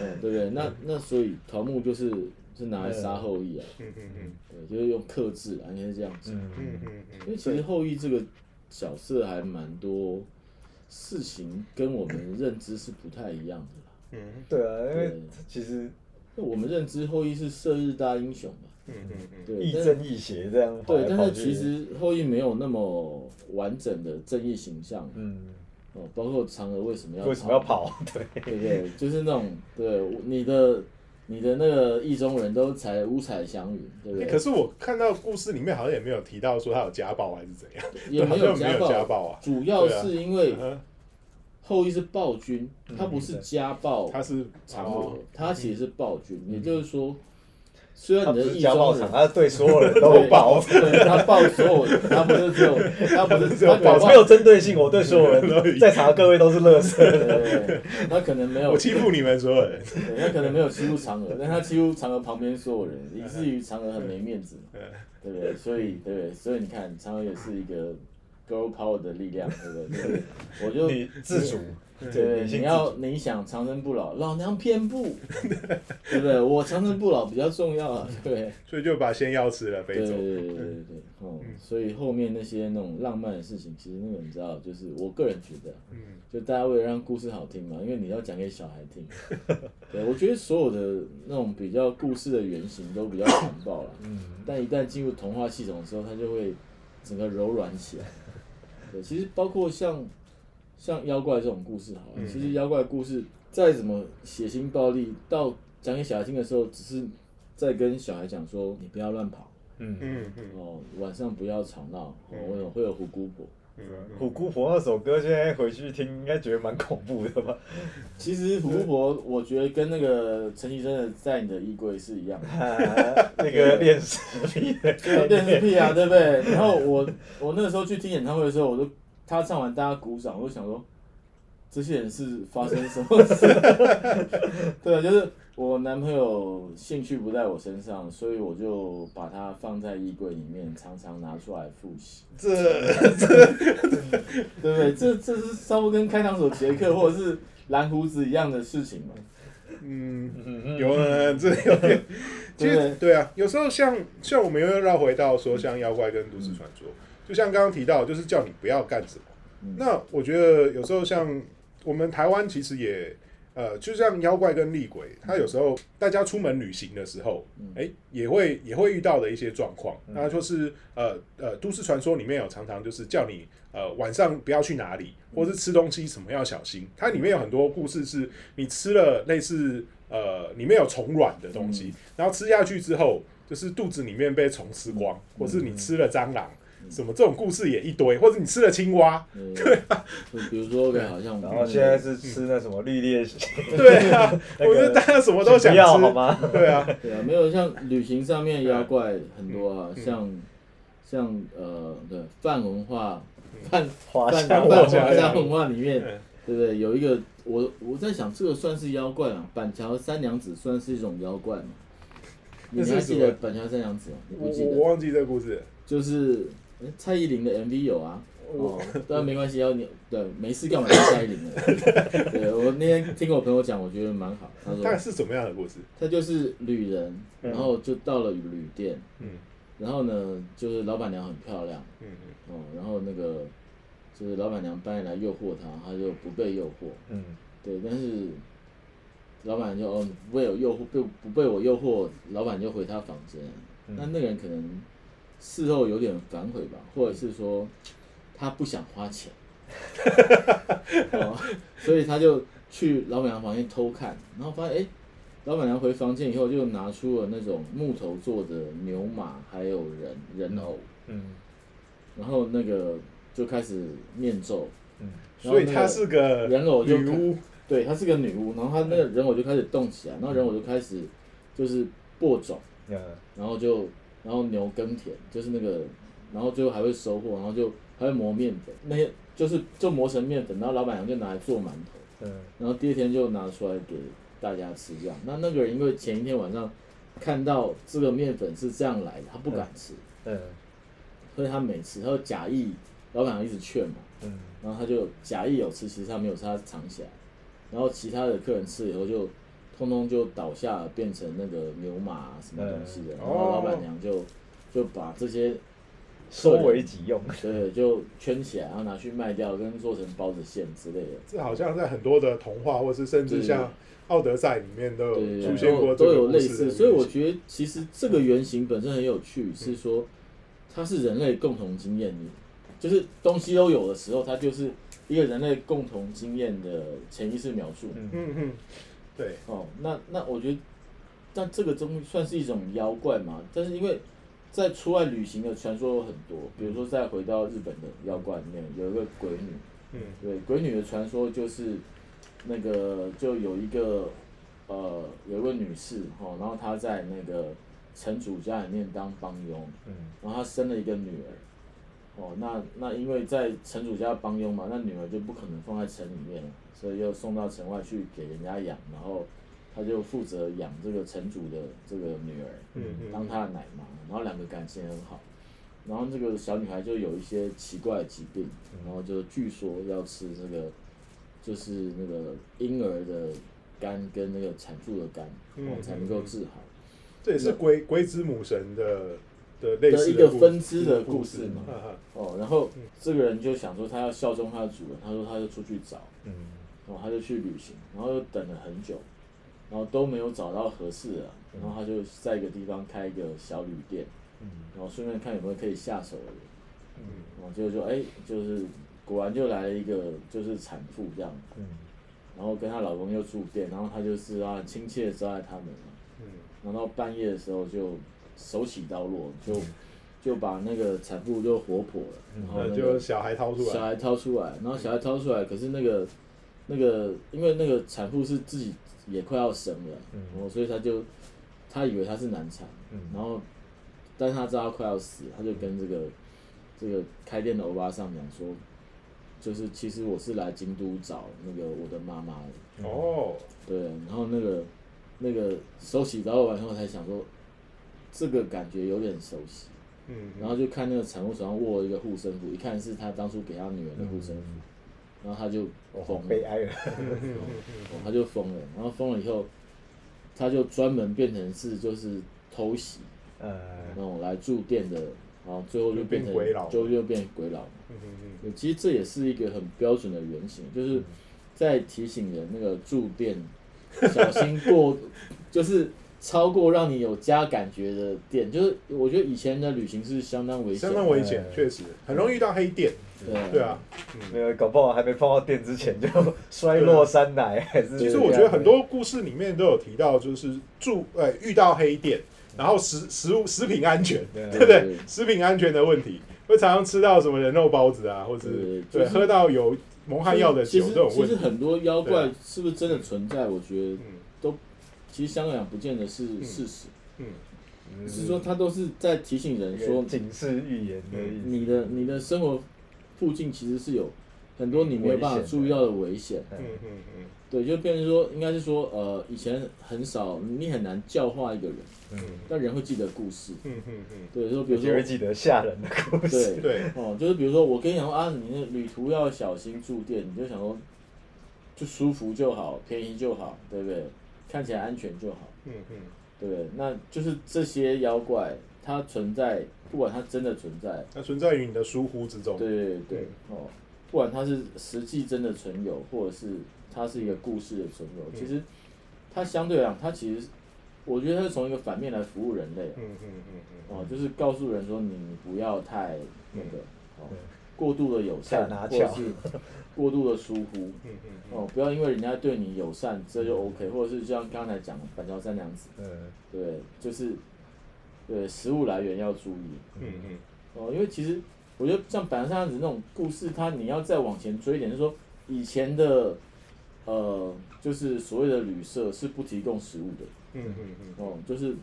嗯，对不对？那那所以桃木就是是拿来杀后羿啊，嗯嗯嗯对，就是用克制啊，应该是这样子。嗯嗯嗯。因为其实后羿这个角色还蛮多事情跟我们认知是不太一样的啦。嗯对啊，因为其实那我们认知后羿是射日大英雄嘛，嗯嗯嗯对，亦正亦邪这样跑对。但是其实后羿没有那么完整的正义形象嗯，哦，包括嫦娥为什么要为什么要？跑？对，对不对？就是那种对你的你的那个意中人都才五彩祥云，对不欸对？可是我看到故事里面好像也没有提到说他有家暴还是怎样，也没有 家暴，家暴啊。主要是因为嗯后羿是暴君，他不是家暴他是嫦娥哦，他其实是暴君，也就是说，虽然你的意中人。他对所有人都对暴。对他暴所有，他不是只有，他不是只有暴他搞不好没有针对性，我对所有人都在场的各位都是乐色。他可能没有我，欺负你们所有人，对他可能没有欺负嫦娥，但他欺负嫦娥旁边所有人，以至于嫦娥很没面子嘛，对不对？所以对对？所以你看，嫦娥也是一个 girl power 的力量，对不对？就是我就你自主，对，女性你要你想长生不老，老娘偏不，对不对？我长生不老比较重要啊，对？所以就把仙药吃了对飞走。对对对对对，哦，所以后面那些那种浪漫的事情，其实那个你知道，就是我个人觉得，嗯就大家为了让故事好听嘛，因为你要讲给小孩听，对我觉得所有的那种比较故事的原型都比较残暴了，嗯，但一旦进入童话系统的时候，它就会整个柔软起来。对，其实包括像像妖怪这种故事好了，嗯其实妖怪故事再怎么血腥暴力，到讲给小孩听的时候，只是在跟小孩讲说，你不要乱跑嗯，嗯嗯哦，晚上不要吵闹，哦，会有会有虎姑婆。嗯虎姑婆那首歌现在回去听，应该觉得蛮恐怖的吧？其实虎姑婆，我觉得跟那个陈绮贞的《在你的衣柜》是一样的。那个练实力的对，电视屁啊，对不对？然后我我那个时候去听演唱会的时候，我都他唱完大家鼓掌，我就想说，这些人是发生什么事？对啊，就是我男朋友兴趣不在我身上，所以我就把它放在衣柜里面，常常拿出来复习，这这 对不对？这这是稍微跟开膛手杰克或者是蓝胡子一样的事情嘛？嗯。嗯有啊，这有点，其对实对啊，有时候像像我们又绕回到说像妖怪跟都市传说，就像刚刚提到，就是叫你不要干什么。嗯那我觉得有时候像我们台湾其实也呃，就像妖怪跟厉鬼，它有时候大家出门旅行的时候，哎、也会也会遇到的一些状况。那就是呃呃，都市传说里面有常常就是叫你呃晚上不要去哪里，或是吃东西什么要小心。它里面有很多故事是你吃了类似呃里面有虫卵的东西，然后吃下去之后，就是肚子里面被虫吃光，或是你吃了蟑螂。什么这种故事也一堆，或者你吃了青蛙，对啊，就比如说，好像然后现在是吃那什么绿鬣蜥，对啊，那个我觉得大家什么都想不要好吃，吗？对啊，对啊，没有像旅行上面妖怪很多啊，嗯像像呃，对泛文化泛 华泛夏泛华夏文化里面，嗯对不对？有一个我我在想，这个算是妖怪啊？板桥三娘子算是一种妖怪嘛？你还记得板桥三娘子吗？你我不记得？我忘记这个故事，就是诶蔡依林的 MV 有啊。哦，但没关系，要你对没事干嘛要蔡依林的？对我那天听我朋友讲，我觉得蛮好。他说大概是什么样的故事？他就是旅人，嗯。然后就到了旅店，嗯。然后呢，就是老板娘很漂亮。嗯哦，然后那个就是老板娘半夜来诱惑他，他就不被诱惑，嗯，对，但是老板就哦不被我诱惑，不不被我诱惑，老板就回他房间，嗯。那那个人可能事后有点反悔吧，或者是说他不想花钱，哦，所以他就去老板娘房间偷看，然后发现哎。诶老板娘回房间以后，就拿出了那种木头做的牛马，还有人人偶，嗯然后那个就开始念咒，嗯所以她是个人偶就女巫，对，她是个女巫，然后她那个人偶就开始动起来，然后人偶就开始就是播种，嗯然后就然后牛耕田，就是那个，然后最后还会收获，然后就还会磨面粉，那些就是就磨成面粉，然后老板娘就拿来做馒头，嗯然后第二天就拿出来给大家吃这样。那那个人因为前一天晚上看到这个面粉是这样来的，他不敢吃，嗯所以他没吃，他就假意老板娘一直劝嘛，嗯然后他就假意有吃，其实他没有吃，他藏起来。然后其他的客人吃了以后就通通就倒下，变成那个牛马、啊、什么东西的，嗯然后老板娘就就把这些收为己用。对就圈起来，然后拿去卖掉，跟做成包子馅之类的。这好像在很多的童话，或是甚至像《奥德赛》里面都有，出现过都有类似，所以我觉得其实这个原型本身很有趣，是说它是人类共同经验，你就是东西都有的时候，它就是一个人类共同经验的潜意识描述。嗯嗯嗯，对，哦，那那我觉得，但这个东西算是一种妖怪嘛？但是因为在出外旅行的传说有很多，比如说再回到日本的妖怪里面，有一个鬼女，嗯对，鬼女的传说就是那个就有一个呃有一位女士哦，然后她在那个城主家里面当帮佣，嗯然后她生了一个女儿，哦，那那因为在城主家帮佣嘛，那女儿就不可能放在城里面了，所以又送到城外去给人家养，然后他就负责养这个城主的这个女儿，嗯嗯当她的奶妈，然后两个感情很好。然后这个小女孩就有一些奇怪的疾病，然后就据说要吃这个，就是那个婴儿的肝跟那个产妇的肝，嗯哦才能够治好。这也是鬼鬼子母神的的类似的一个分支的故故事嘛哦，然后这个人就想说他要效忠他的主人，他说他就出去找，嗯哦，他就去旅行，然后又等了很久，然后都没有找到合适的，然后他就在一个地方开一个小旅店，嗯然后顺便看有没有可以下手的人。嗯然后就就哎、就是果然就来了一个就是产妇这样，嗯然后跟她老公又住店，然后她就是啊很亲切的招待他们，嗯然后到半夜的时候就手起刀落，就就把那个产妇就活剖了，然后就小孩掏出来，小孩掏出来，然后小孩掏出来，可是那个那个因为那个产妇是自己也快要生了，嗯然后所以他就他以为他是难产，嗯然后但是他知道他快要死，他就跟这个这个开店的欧巴桑讲说，就是其实我是来京都找那个我的妈妈的，哦，对，然后那个那个手起刀落完后才想说，这个感觉有点熟悉，嗯，然后就看那个产妇手上握了一个护身符，一看是他当初给他女儿的护身符，然后他就疯了，悲哀了。哦他就疯了，然后疯了以后，他就专门变成是就是偷袭呃。那种来住店的，然后最后就变成就变鬼佬就就变鬼佬。嘛。嗯嗯嗯。其实这也是一个很标准的原型，就是在提醒人那个住店小心过，就是超过让你有家感觉的店，就是我觉得以前的旅行是相当危险的，相当危险，嗯确实很容易遇到黑店，对对啊。没有，搞不好还没碰到店之前就摔落山来，还是其实我觉得很多故事里面都有提到，就是住呃遇到黑店，然后食食物食品安全，对对不对对？食品安全的问题，会常常吃到什么人肉包子啊，或者对对就是喝到有蒙汗药的其实酒这种问题。其实很多妖怪是不是真的存在？我觉得嗯都其实香港不见得是事实，嗯嗯是说它都是在提醒人说，警示预言的意思。你的你的生活附近其实是有很多你没有办法注意到的危险。嗯嗯嗯对，就变成说，应该是说，呃，以前很少，你很难教化一个人，嗯，但人会记得故事。嗯嗯嗯对，说比如说只会，记得吓人的故事。对，对，哦，就是比如说，我跟你讲说啊，你那旅途要小心住店，你就想说，就舒服就好，便宜就好，对不对？看起来安全就好，嗯嗯对？那就是这些妖怪，它存在，不管它真的存在，它存在于你的疏忽之中。对对对，哦，不管它是实际真的存有，或者是它是一个故事的存有，其实它相对来讲，它其实我觉得它是从一个反面来服务人类啊。嗯嗯嗯嗯哦，就是告诉人说你你不要太那个哦对，过度的友善，拿或者是 过度的疏忽。嗯嗯嗯。哦，不要因为人家对你友善这就 OK，或者是像刚才讲的板桥三娘子，嗯。对，就是对食物来源要注意。嗯嗯。哦，因为其实我觉得像板上子那种故事，它你要再往前追一点，就是说以前的呃，就是所谓的旅社是不提供食物的，嗯嗯嗯。哦，就是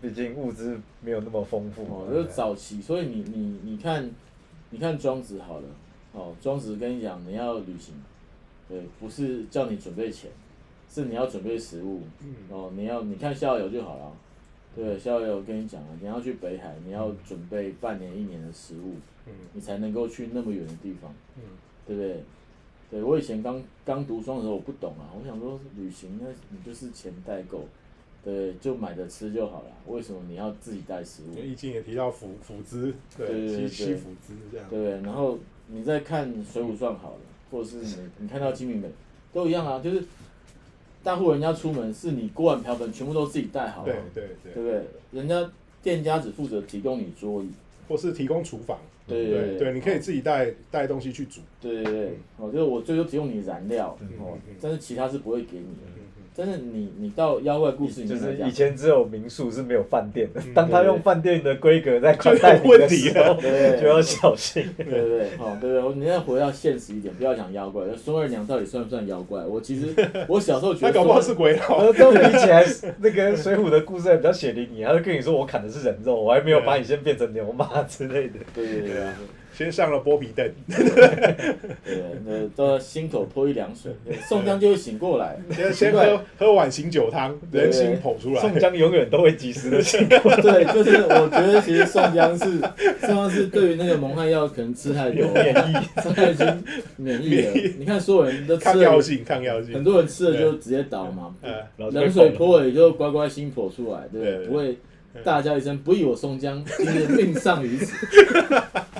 毕竟物资没有那么丰富嘛。哦，就是早期，所以你你你看你看庄子好了，哦，庄子跟你讲你要旅行，对，不是叫你准备钱，是你要准备食物，嗯。哦，你要你看逍遥游就好了，对，逍遥我跟你讲啊，你要去北海，你要准备半年一年的食物，嗯你才能够去那么远的地方，嗯对不对？对我以前刚刚读书的时候我不懂啊，我想说旅行那你就是钱带够，对，就买着吃就好了，为什么你要自己带食物？易经也提到辅辅资，对，对对对西西辅资这样。对？然后你再看《水浒传》好了，或者是你你看到金瓶梅，都一样啊，就是大户人家出门是你锅碗瓢盆全部都自己带好了，对对对。对不对？人家店家只负责提供你桌椅，或是提供厨房，对对对对，你可以自己带带东西去煮。对对对，哦，就是我最多只用你燃料，嗯哦但是其他是不会给你的。嗯但是你你到妖怪故事里面就是以，前只有民宿是没有饭店的嗯，当他用饭店的规格在款待你的有问题时候，对就要小心。对对对，哦，对对，你要回到现实一点，不要讲妖怪。孙二娘到底算不算妖怪？我其实 我小时候觉得他搞不好是鬼佬。然后这比起来，那个《水浒》的故事还比较血淋淋，他就跟你说我砍的是人肉，我还没有把你先变成牛马之类的。对对对对。先上了剥皮凳，对，那都要心口泼一凉水，对宋江就会醒过来。先喝喝碗醒酒汤，对人心跑出来。宋江永远都会及时的醒过来，对，就是我觉得其实宋江是宋江是对于那个蒙汗药可能吃太多，免疫。他已经免疫了。你看所有人都吃了，抗药性，抗药性。很多人吃了就直接倒嘛，冷水泼了也就乖乖心火出来，对不会 大叫一声不以我宋江今日命丧于此。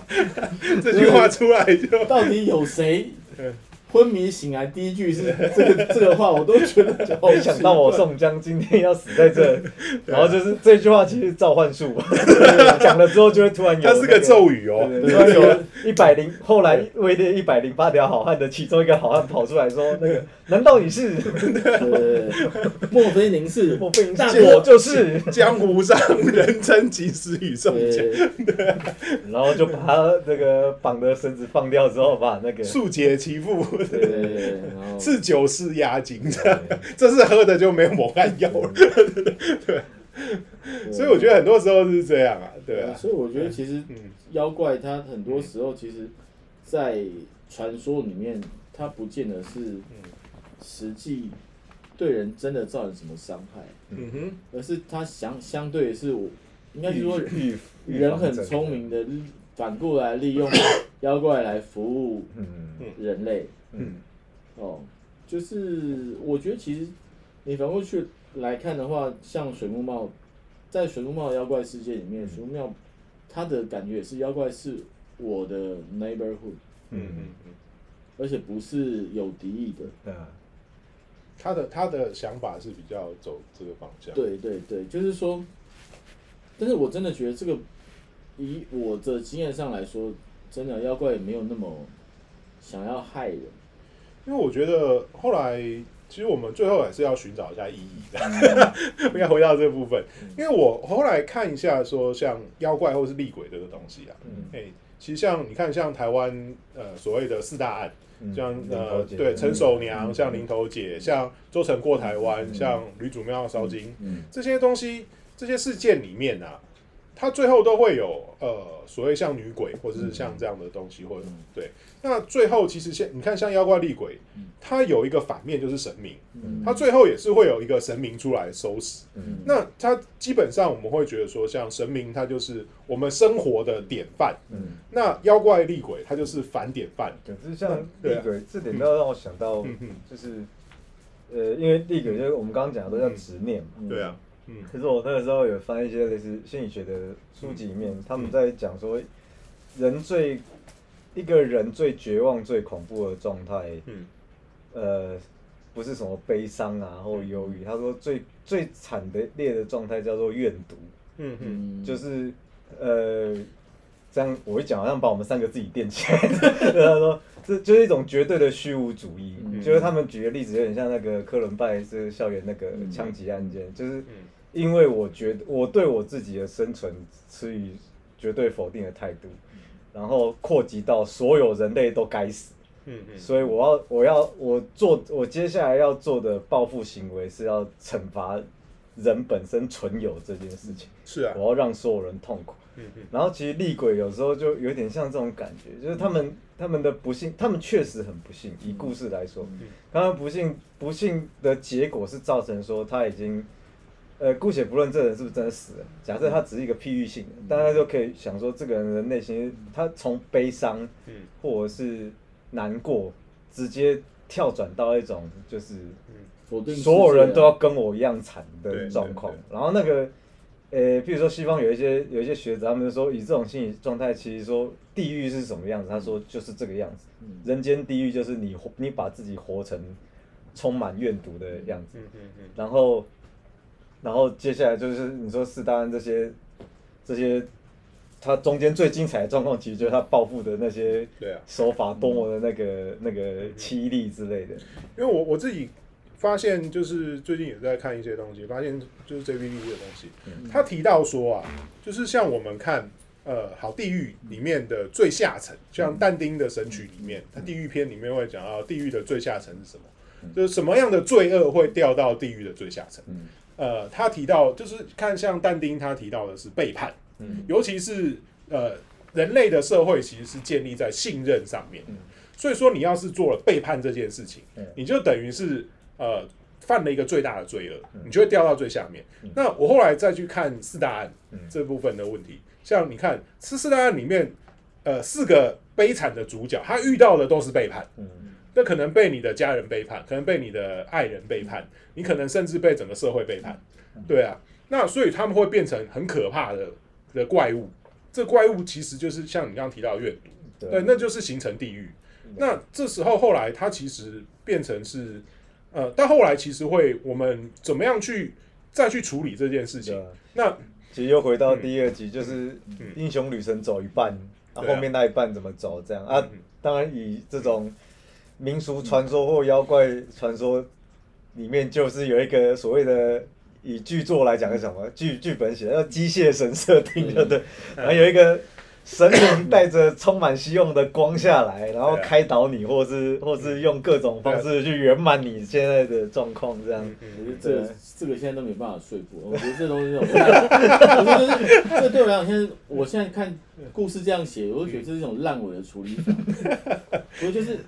这句话出来就到底有谁嗯 昏迷醒来第一句是这个 这个话，我都觉得好没想到我宋江今天要死在这，然后就是这句话其实召唤术，讲了之后就会突然有、它是个咒语哦。然有一百零，后来位列一百零八条好汉的其中一个好汉跑出来说：“那个，难道你是？莫非您是？莫非你大是？我就是。江湖上人称及时雨宋江，对，”然后就把他那个绑的绳子放掉之后，把那个速解其腹，对对对，然后是酒是押金，这样这是喝的就没有抹汗药了。对，所以我觉得很多时候是这样啊，对啊，所以我觉得其实嗯。妖怪它很多时候其实，在传说里面，它不见得是实际对人真的造成什么伤害，嗯哼，而是它相相对是我应该是说人很聪明的，反过来利用 妖怪来服务嗯。人类。嗯。哦，就是我觉得其实你反过去来看的话，像水木茂，在水木茂的妖怪世界里面，水木茂他的感觉也是妖怪是我的 neighborhood，嗯嗯。嗯，而且不是有敌意的。嗯。他的他的想法是比较走这个方向，，对对对，就是说，但是我真的觉得这个，以我的经验上来说，真的妖怪也没有那么想要害人。因为我觉得后来其实我们最后还是要寻找一下意义的，应该回到这部分，因为我后来看一下说像妖怪或是厉鬼这个东西啊，嗯。哎、其实像你看像台湾呃所谓的四大案。嗯像呃，对陈守娘，嗯。像林头姐，像周成过台湾，像吕祖庙烧金，嗯。这些东西，这些事件里面啊，它最后都会有呃所谓像女鬼或者是像这样的东西，或者嗯。对。那最后其实现你看像妖怪厉鬼嗯，它有一个反面就是神明，嗯。它最后也是会有一个神明出来收拾。嗯。那它基本上我们会觉得说，像神明它就是我们生活的典范，嗯，那妖怪厉鬼它就是反典范。对，就是像厉鬼，这点倒让我想到就是呃，因为厉鬼就是我们刚刚讲的都叫执念嘛。嗯。对啊，嗯。可是我那个时候有翻一些类似心理学的书籍里面，他们在讲说，人最一个人最绝望、最恐怖的状态，嗯。呃，不是什么悲伤啊或忧郁，他说最最惨的烈的状态叫做怨毒，嗯嗯。嗯，就是呃，这样我一讲好像把我们三个自己垫起来，对 他说这就是一种绝对的虚无主义，嗯。就是他们举的例子有点像那个科伦拜是校园那个嗯枪击案件，就是嗯因为我觉得我对我自己的生存持于绝对否定的态度，然后扩及到所有人类都该死。嗯嗯，所以我要我要我做我接下来要做的报复行为是要惩罚人本身存有这件事情，是啊，我要让所有人痛苦。嗯嗯然后其实厉鬼有时候就有点像这种感觉，就是他们他们的不幸，他们确实很不幸。以故事来说，他们不幸不幸的结果是造成说他已经，呃，姑且不论这人是不是真的死了，假设他只是一个譬喻性的，大家就可以想说这个人的内心，他从悲伤嗯或者是难过，直接跳转到一种就是否定世界啊所有人都要跟我一样惨的状况对。然后那个，呃，譬如说西方有一些有一些学者，他们就说以这种心理状态，其实说地狱是什么样子，他说就是这个样子。嗯人间地狱就是你活你把自己活成充满怨毒的样子。嗯嗯嗯然后，然后接下来就是你说四大安这些这些，他中间最精彩的状况，其实就是他报复的那些手法多么的那个那个凄厉之类的。因为我我自己发现，就是最近也在看一些东西，发现就是 JVD 的东西，他提到说啊，就是像我们看呃好地狱里面的最下层，像但丁的神曲里面，他地狱篇里面会讲到地狱的最下层是什么，就是什么样的罪恶会掉到地狱的最下层。嗯呃，他提到就是看像但丁他提到的是背叛，嗯。尤其是呃人类的社会其实是建立在信任上面，嗯。所以说你要是做了背叛这件事情，嗯。你就等于是呃犯了一个最大的罪恶，嗯。你就会掉到最下面。那我后来再去看四大案嗯。这部分的问题，像你看四四大案里面，呃四个悲惨的主角，他遇到的都是背叛。嗯那可能被你的家人背叛，可能被你的爱人背叛，你可能甚至被整个社会背叛，对啊。那所以他们会变成很可怕的的怪物。这怪物其实就是像你刚刚提到的阅读，对对，那就是形成地狱。那这时候后来它其实变成是，呃，到后来其实会我们怎么样去再去处理这件事情？那其实又回到第二集，就是嗯英雄旅程走一半，啊，对啊后面那一半怎么走？这样啊嗯，当然以这种民俗传说或妖怪传说里面，就是有一个所谓的。以剧作来讲是什么？剧剧本写的叫机械神设定，对不对？然后有一个神明带着充满希望的光下来，然后开导你，或是或是用各种方式去圆满你现在的状况，这样。我觉得这个这个现在都没办法说服我，觉得这东西我觉得这这对我来讲，现在我现在看故事这样写，我就觉得这是一种烂尾的处理法。我就是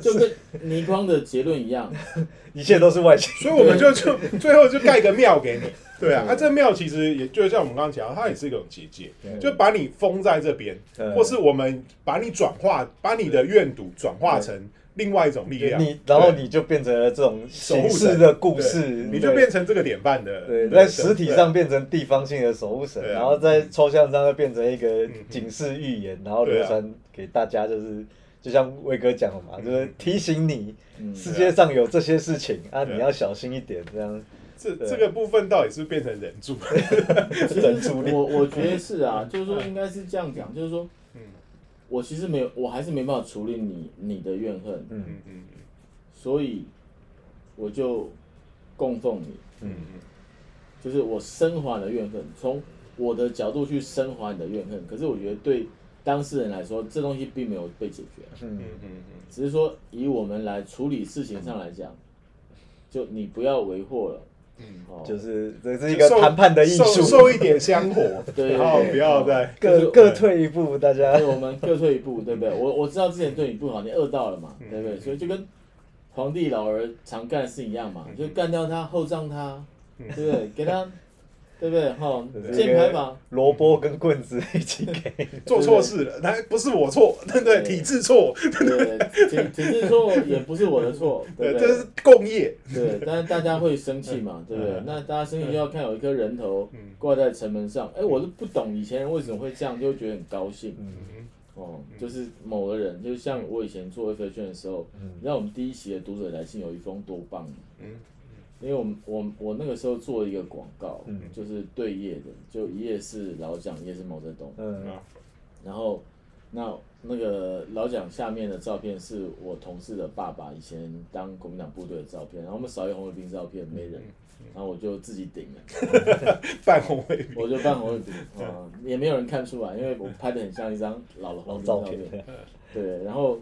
就跟倪匡的结论一样，一切都是外星。所以我们就就最后就盖个庙给你，对啊，那、这庙其实也就像我们刚刚讲，它也是一种结界，就把你封在这边，或是我们把你转化，把你的怨毒转化成另外一种力量，你然后你就变成了这种守护式的故事，你就变成这个典范的，对，对在实体上变成地方性的守护神，啊。然后在抽象上又变成一个嗯警示预言，然后流传给大家，就是就像威哥讲的嘛，就是提醒你嗯世界上有这些事情啊，啊。你要小心一点，这样。这这个部分到底是变成人柱？其实我我觉得是啊，就是说应该是这样讲，就是说，嗯。我其实没有，我还是没办法处理你你的怨恨，嗯嗯嗯。所以我就供奉你，嗯嗯。就是我升华你的怨恨，从我的角度去升华你的怨恨。可是我觉得对当事人来说，这东西并没有被解决，嗯嗯嗯。只是说以我们来处理事情上来讲，就你不要为祸了，就是这是嗯，一个谈判的艺术，受一点香火，对然后对。不要再各各退一步，大家。我们各退一步，对不对？我我知道之前对你不好，你饿到了嘛，对不对？所以就跟皇帝老儿常干的事一样嘛，就干掉他，厚葬他，对不对？给他，对不对？哈，建牌坊，萝卜跟棍子一起给。做错事了，那不是我错，对不对？对体制错，对，体体制错也不是我的错，对 对，不对？这是共业，对，但是大家会生气嘛，对不对？那大家生气就要看有一颗人头挂在城门上，哎，我是不懂以前人为什么会这样，就会觉得很高兴。哦，就是某个人，就像我以前做 F 圈的时候，你知道我们第一期的读者来信有一封多棒吗？嗯因为我们我我那个时候做一个广告，嗯。就是对页的，就一页是老蒋，一页是毛泽东，嗯。然后那那个老蒋下面的照片是我同事的爸爸以前当国民党部队的照片，然后我们少一红卫兵照片没人，然后我就自己顶了，半红卫兵，我就扮红卫兵，啊，也没有人看出来，因为我拍的很像一张老的红照片，对，然后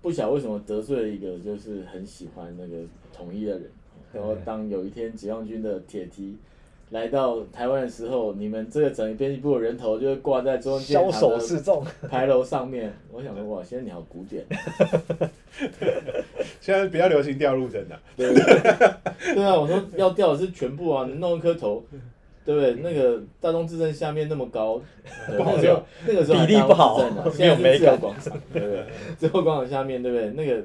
不晓得为什么得罪了一个就是很喜欢那个统一的人，然后当有一天解放军的铁蹄来到台湾的时候，你们这个整个编辑部的人头就会挂在中央纪念枭首示众，牌楼上面。我想说，哇，现在你好古典。现在比较流行吊路灯的，对对啊，我说要吊的是全部啊，你弄一颗头，对不对？那个大东至正下面那么高，对不好那个时候那个时候比例不好 现在是自由美感广场，对不对？自由广场下面，对不对？那个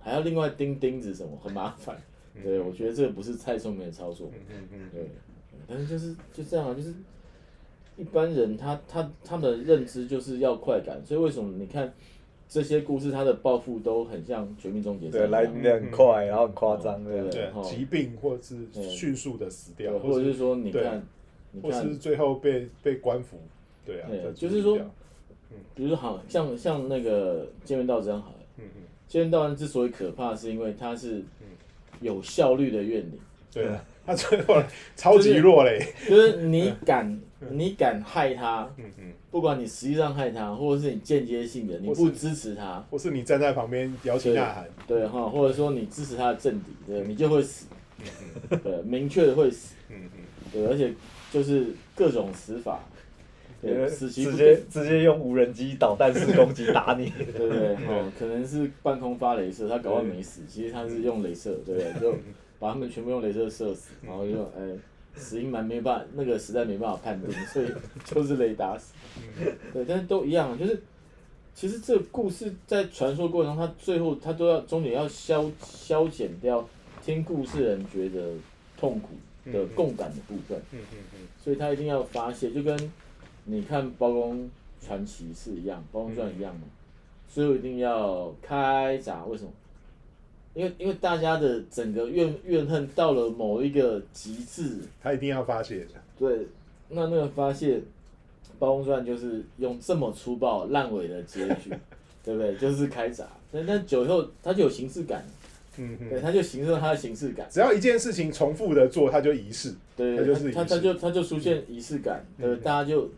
还要另外钉钉子什么，很麻烦。对，我觉得这个不是蔡聪明的操作。嗯嗯嗯，对，但是就是就这样啊，就是一般人他他他们的认知就是要快感，所以为什么你看这些故事，他的报复都很像《绝命终结者》对，来的很快，然后很夸张，对不对对，疾病或者是迅速的死掉，或者是说你看，你看或是最后被被官府，对啊，就是说掉比如说好像像那个《剑面道这样好了，嗯嗯，《剑面道之所以可怕，是因为它是有效率的怨灵，对。啊，他最后超级弱嘞，就是你敢你敢害他，嗯嗯，不管你实际上害他，或者是你间接性的你不支持他，或是你站在旁边摇旗呐喊，对哈，或者说你支持他的政敌，对，你就会死，对，明确的会死，嗯嗯，对，而且就是各种死法，对，死期直，接直接用无人机导弹式攻击打你，对不对？哦，可能是半空发镭射，他搞完没死，其实他是用镭射，对不对？就把他们全部用镭射射死，然后就哎，死因蛮没办法，那个实在没办法判定，所以 就是雷达死。对，但是都一样，就是其实这个故事在传说过程中，它最后它都要终点要消消减掉听故事人觉得痛苦的共感的部分，嗯嗯嗯，所以他一定要发泄，就跟你看《包公传奇》是一样，《包公传》一样嘛，最后一定要开闸，为什么？因为因为大家的整个怨怨恨到了某一个极致，他一定要发泄的，对，那那个发泄，《包公传》就是用这么粗暴烂尾的结局，对不对？就是开闸，但但久以后他就有形式感，嗯对，嗯，它就形成了它的形式感，只要一件事情重复的做，他就仪式，对，他就是它仪式它就他就出现仪式感，对，嗯。大家就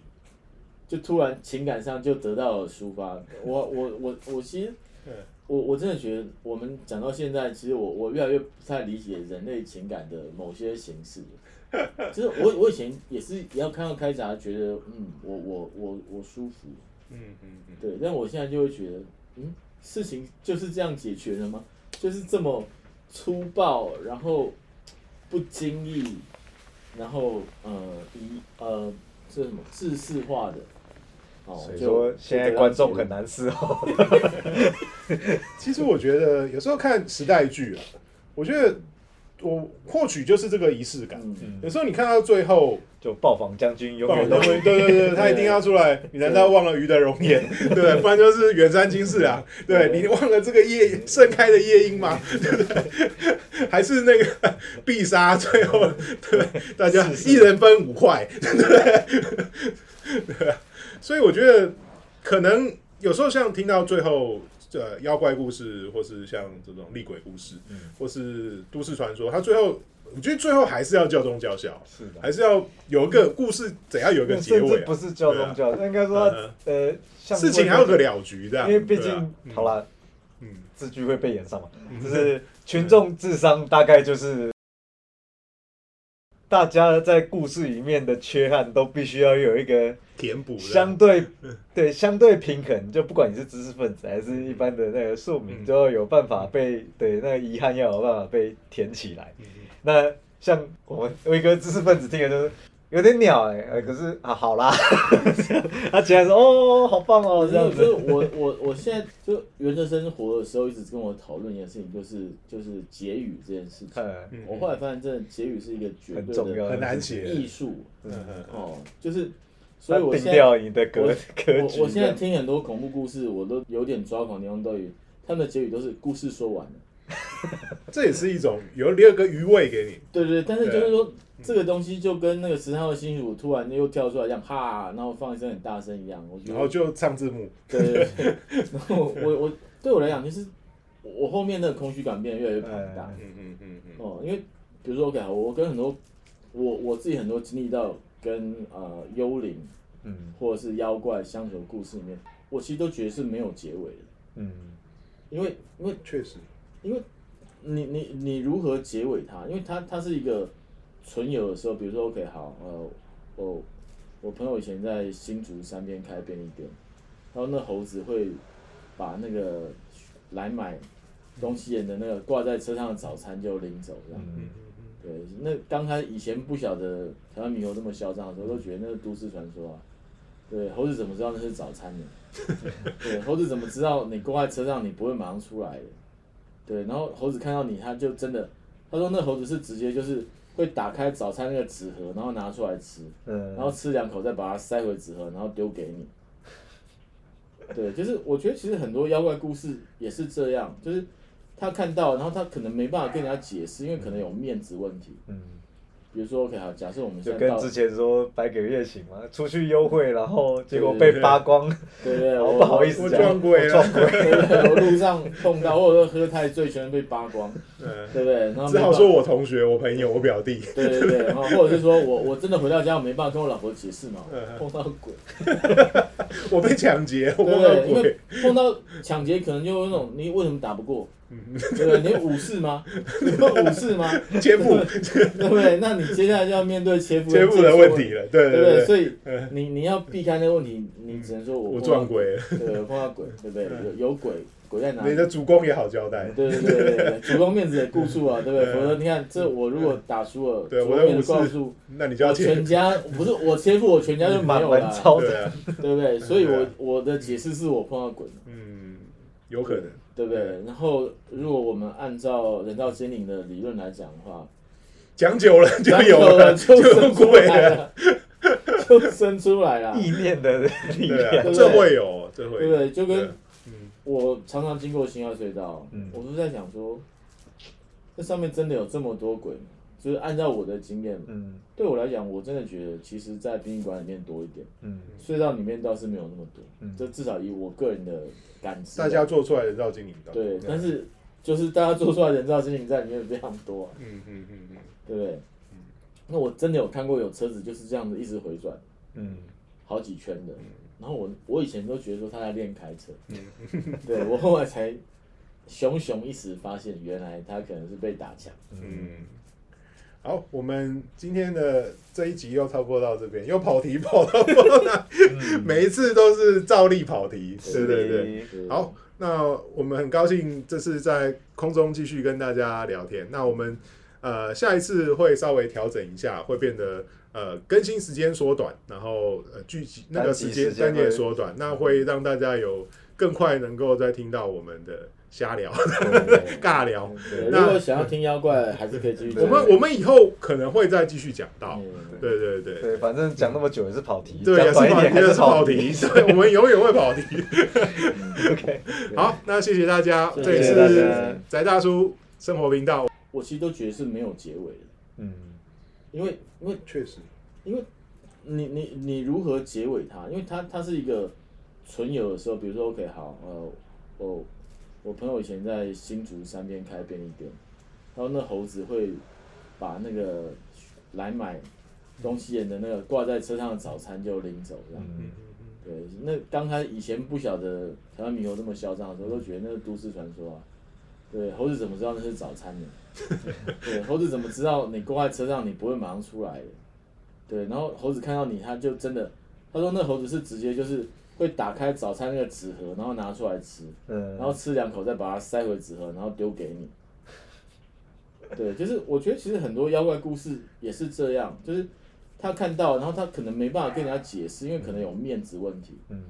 就突然情感上就得到了抒发。我 我我我其实嗯我我真的觉得，我们讲到现在，其实我我越来越不太理解人类情感的某些形式。就是我我以前也是也要看到开闸，觉得嗯，我我我我舒服，嗯嗯嗯，对，但我现在就会觉得，嗯，事情就是这样解决了吗？就是这么粗暴，然后不经意，然后呃一呃这什么制式化的，哦，所以说现在观众很难伺候。其实我觉得有时候看时代剧啊，我觉得我或许就是这个仪式感。嗯，有时候你看到最后，就暴坊将军永棒远都对对对对，他一定要出来。你难道忘了鱼的容颜？对不然就是远山金四郎。对你忘了这个夜盛开的夜莺吗？对不对？还是那个必杀？最后对大家一人分五块，对不对？所以我觉得可能有时候像听到最后。呃，妖怪故事，或是像这种厉鬼故事，或是都市传说，它最后，我觉得最后还是要教宗教效，是的。还是要有一个故事，怎样有一个结尾、啊不，是教宗教，应该说嗯呃，事情还有个了局这样。因为毕竟好，了，嗯字句会被演上嘛，就是群众智商大概就是大家在故事里面的缺憾都必须要有一个填补的。相对对相对平衡，就不管你是知识分子还是一般的那个庶民，嗯都要有办法被对那个遗憾要有办法被填起来。嗯那像我们威哥知识分子听的就是有点鸟哎、呃可是啊好啦，他竟然说哦好棒哦这样就是子，我我我现在就原则生活的时候，一直跟我讨论一件事情，就是就是结语这件事情。我后来发现，真的结语是一个绝很对重要的很难写。艺术。嗯嗯嗯。哦，就是，所以我现在掉你的格我 格局。我我现在听很多恐怖故事，我都有点抓狂的地方都有，他们的结语都是故事说完了。这也是一种有留个余味给你。对对，但是就是说这个东西就跟那个十三号星期五突然又跳出来这样哈，然后放一声很大声一样，我觉得然后就唱字幕，对对对，然后 我我对我来讲，就是我后面那个空虚感变得越来越庞大。嗯嗯嗯嗯哦，因为比如说 OK，好我跟很多我我自己很多经历到跟呃幽灵嗯。或者是妖怪相处的故事里面，我其实都觉得是没有结尾的，嗯。因为因为确实，因为你你你如何结尾它？因为它它是一个纯有的时候，比如说 OK 好，呃，我我朋友以前在新竹山边开便利店，然后那猴子会把那个来买东西的那个挂在车上的早餐就拎走这样。嗯对，那刚开以前不晓得台湾猕猴这么嚣张的时候，都觉得那是都市传说啊。对，猴子怎么知道那是早餐呢？对，猴子怎么知道你挂在车上你不会马上出来的？对，然后猴子看到你，他就真的，他说那猴子是直接就是会打开早餐那个纸盒，然后拿出来吃，嗯，然后吃两口再把它塞回纸盒，然后丢给你。对，就是我觉得其实很多妖怪故事也是这样，就是他看到，然后他可能没办法跟人家解释，因为可能有面子问题。嗯，比如说，OK 好，假设我们就跟，之前说白给月行嘛，出去优惠，然后结果被扒光，对对对，我 不好意思讲，我撞鬼了。我路上碰到，或者说喝太醉，全被扒光，嗯，对不对？然后只好说我同学、我朋友、我表弟，对对对，然后或者是说我我真的回到家，我没办法跟我老婆解释嘛，嗯。碰到鬼，我被抢劫，我碰到鬼为，碰到抢劫，可能就有那种你为什么打不过？嗯对不对？你武士吗？你不武士吗？切腹对不对？那你接下来就要面对切腹切腹的问题了，对对不对？对对，所以嗯你你要避开那个问题，你只能说我我撞鬼了，对，我碰到鬼，对不对？有有鬼，鬼在哪里你？的主公也好交代，对对对对对，主公面子也顾住啊，对不对？否则你看，这我如果打输了，对主公面我的武士那你就要切我全，家不是我切腹，我全家就没有了，蛮超的，对不对？所以我我的解释是我碰到鬼，嗯，有可能，对不对？然后如果我们按照人造精灵的理论来讲的话，讲久了就讲有久了就就有生出鬼了，来了，就生出来了，意念的力对啊，量，这会有，这会，对不对？就跟我常常经过新耀隧道，嗯。我都在想说，这上面真的有这么多鬼吗？就是按照我的经验，嗯。对我来讲，我真的觉得，其实，在殡仪馆里面多一点，嗯。隧道里面倒是没有那么多。嗯。这至少以我个人的感知啊，大家做出来的人造精灵，对，但是就是大家做出来的人造精灵在里面非常多、啊，嗯嗯嗯嗯，对不对？那我真的有看过有车子就是这样子一直回转嗯。好几圈的，然后我我以前都觉得说他在练开车，嗯。对我后来才熊熊一时发现，原来他可能是被打枪。嗯，好，我们今天的这一集又差不多到这边，又跑题跑到不知道哪，每一次都是照例跑题，对对对。对好，那我们很高兴这次在空中继续跟大家聊天。那我们呃下一次会稍微调整一下，会变得呃更新时间缩短，然后呃聚集那个时间单节缩短，那会让大家有更快能够再听到我们的瞎聊。尬聊对那如果想要听妖怪，还是可以继续听。我们我们以后可能会再继续讲到，嗯对对对。对，反正讲那么久也是跑题，对，也是跑题，短一点还也是跑跑题。对，我们永远会跑题。OK，好，那谢谢大家，谢谢这里大是家宅大叔生活频道。我其实都觉得是没有结尾的，嗯因为因为确实，因为你你你如何结尾它？因为它它是一个纯有的时候，比如说 OK 好，呃，我我朋友以前在新竹山边开便利店，然后那猴子会把那个来买东西人的那个挂在车上的早餐就拎走这样。嗯对，那刚开以前不晓得台湾猕猴这么嚣张的时候，都觉得那是都市传说啊。对，猴子怎么知道那是早餐呢？对，猴子怎么知道你挂在车上你不会马上出来的？对，然后猴子看到你，他就真的，他说那猴子是直接就是会打开早餐那个纸盒，然后拿出来吃，嗯，然后吃两口再把它塞回纸盒，然后丢给你。对，就是我觉得其实很多妖怪故事也是这样，就是他看到，然后他可能没办法跟人家解释，因为可能有面子问题。嗯，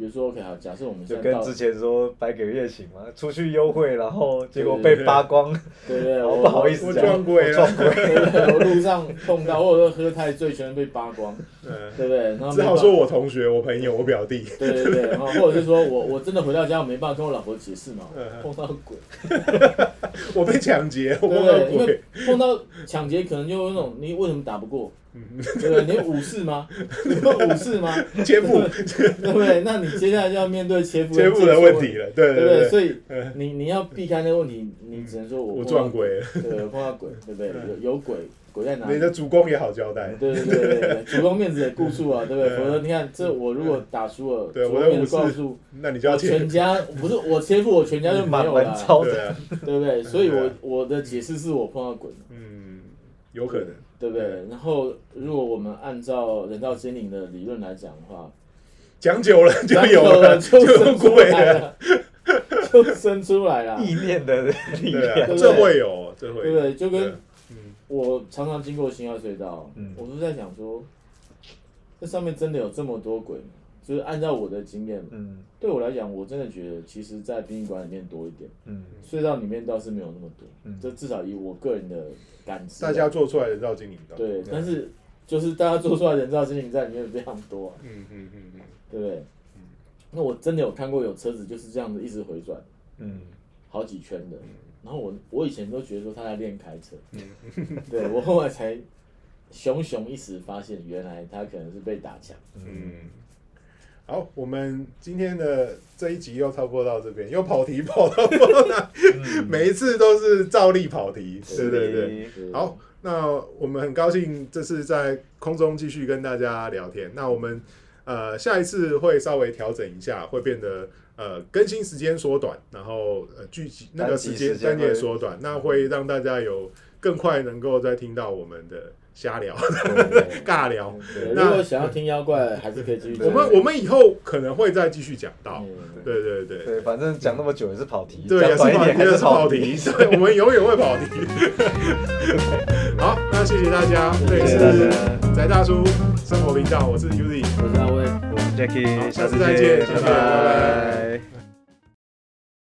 比如说，OK 好，假设我们就跟，之前说白给月行嘛，出去优惠，然后结果被扒光，对我不好意思讲，我撞鬼了。撞鬼，对对对，我路上碰到，或者说喝太醉，全被扒光，嗯，对不对？然后只好说我同学、我朋友、我表弟。对对对，然后或者是说我我真的回到家，我没办法跟我老婆解释嘛，嗯碰到鬼，我被抢劫，碰到对？因鬼为。碰到抢劫，可能就有那种你为什么打不过？嗯对不对？你有武士吗？你有武士吗？切腹，对不对？那你接下来就要面对切腹切腹的问题了，对对不对？所以嗯你你要避开那个问题，你只能说我我撞鬼了，对，碰到鬼，对不对？有有鬼，鬼在哪里你？的主公也好交代。对对对对对，主公面子也顾住啊，对不对？否则你看，这我如果打输了，对我的武士子告诉那你就要全。家不是我切腹，我全家就没有了，对不对？所以我我的解释是我碰到鬼，嗯，有可能。对不对？然后如果我们按照人造精灵的理论来讲的话，讲久了就讲有久了就生出鬼了。来了，就生出来了，意念的力量，这会有，这会有。对不对？就跟我常常经过新耀隧道，嗯。我都在想说，这上面真的有这么多鬼吗？就是按照我的经验，嗯。对我来讲，我真的觉得，其实，在殡仪馆里面多一点，嗯。隧道里面倒是没有那么多。嗯。这至少以我个人的感知啊，大家做出来的绕精灵道。对，但是就是大家做出来人造精灵在里面非常多啊、嗯嗯嗯嗯。对不对？那我真的有看过有车子就是这样子一直回转嗯。好几圈的，然后我我以前都觉得说他在练开车，嗯对我后来才熊熊一时发现，原来他可能是被打墙。嗯。好，我们今天的这一集又差不多到这边，又跑题 跑到不知道哪，每一次都是照例跑题。对对对。对好，那我们很高兴这次在空中继续跟大家聊天。那我们呃下一次会稍微调整一下，会变得呃更新时间缩短，然后呃聚集那个时间单节缩短，那会让大家有更快能够再听到我们的瞎聊、尬聊。对，那如果想要听妖怪，还是可以继续听。我们我们以后可能会再继续讲到。嗯对对对。对，反正讲那么久也是跑题，对，也是跑题，也是跑跑题，对，我们永远会跑题。好，那谢谢大家，这里是家翟大叔生活频道，我是 Uzi。我是阿威。我是 Jackie，好下次再见，拜拜。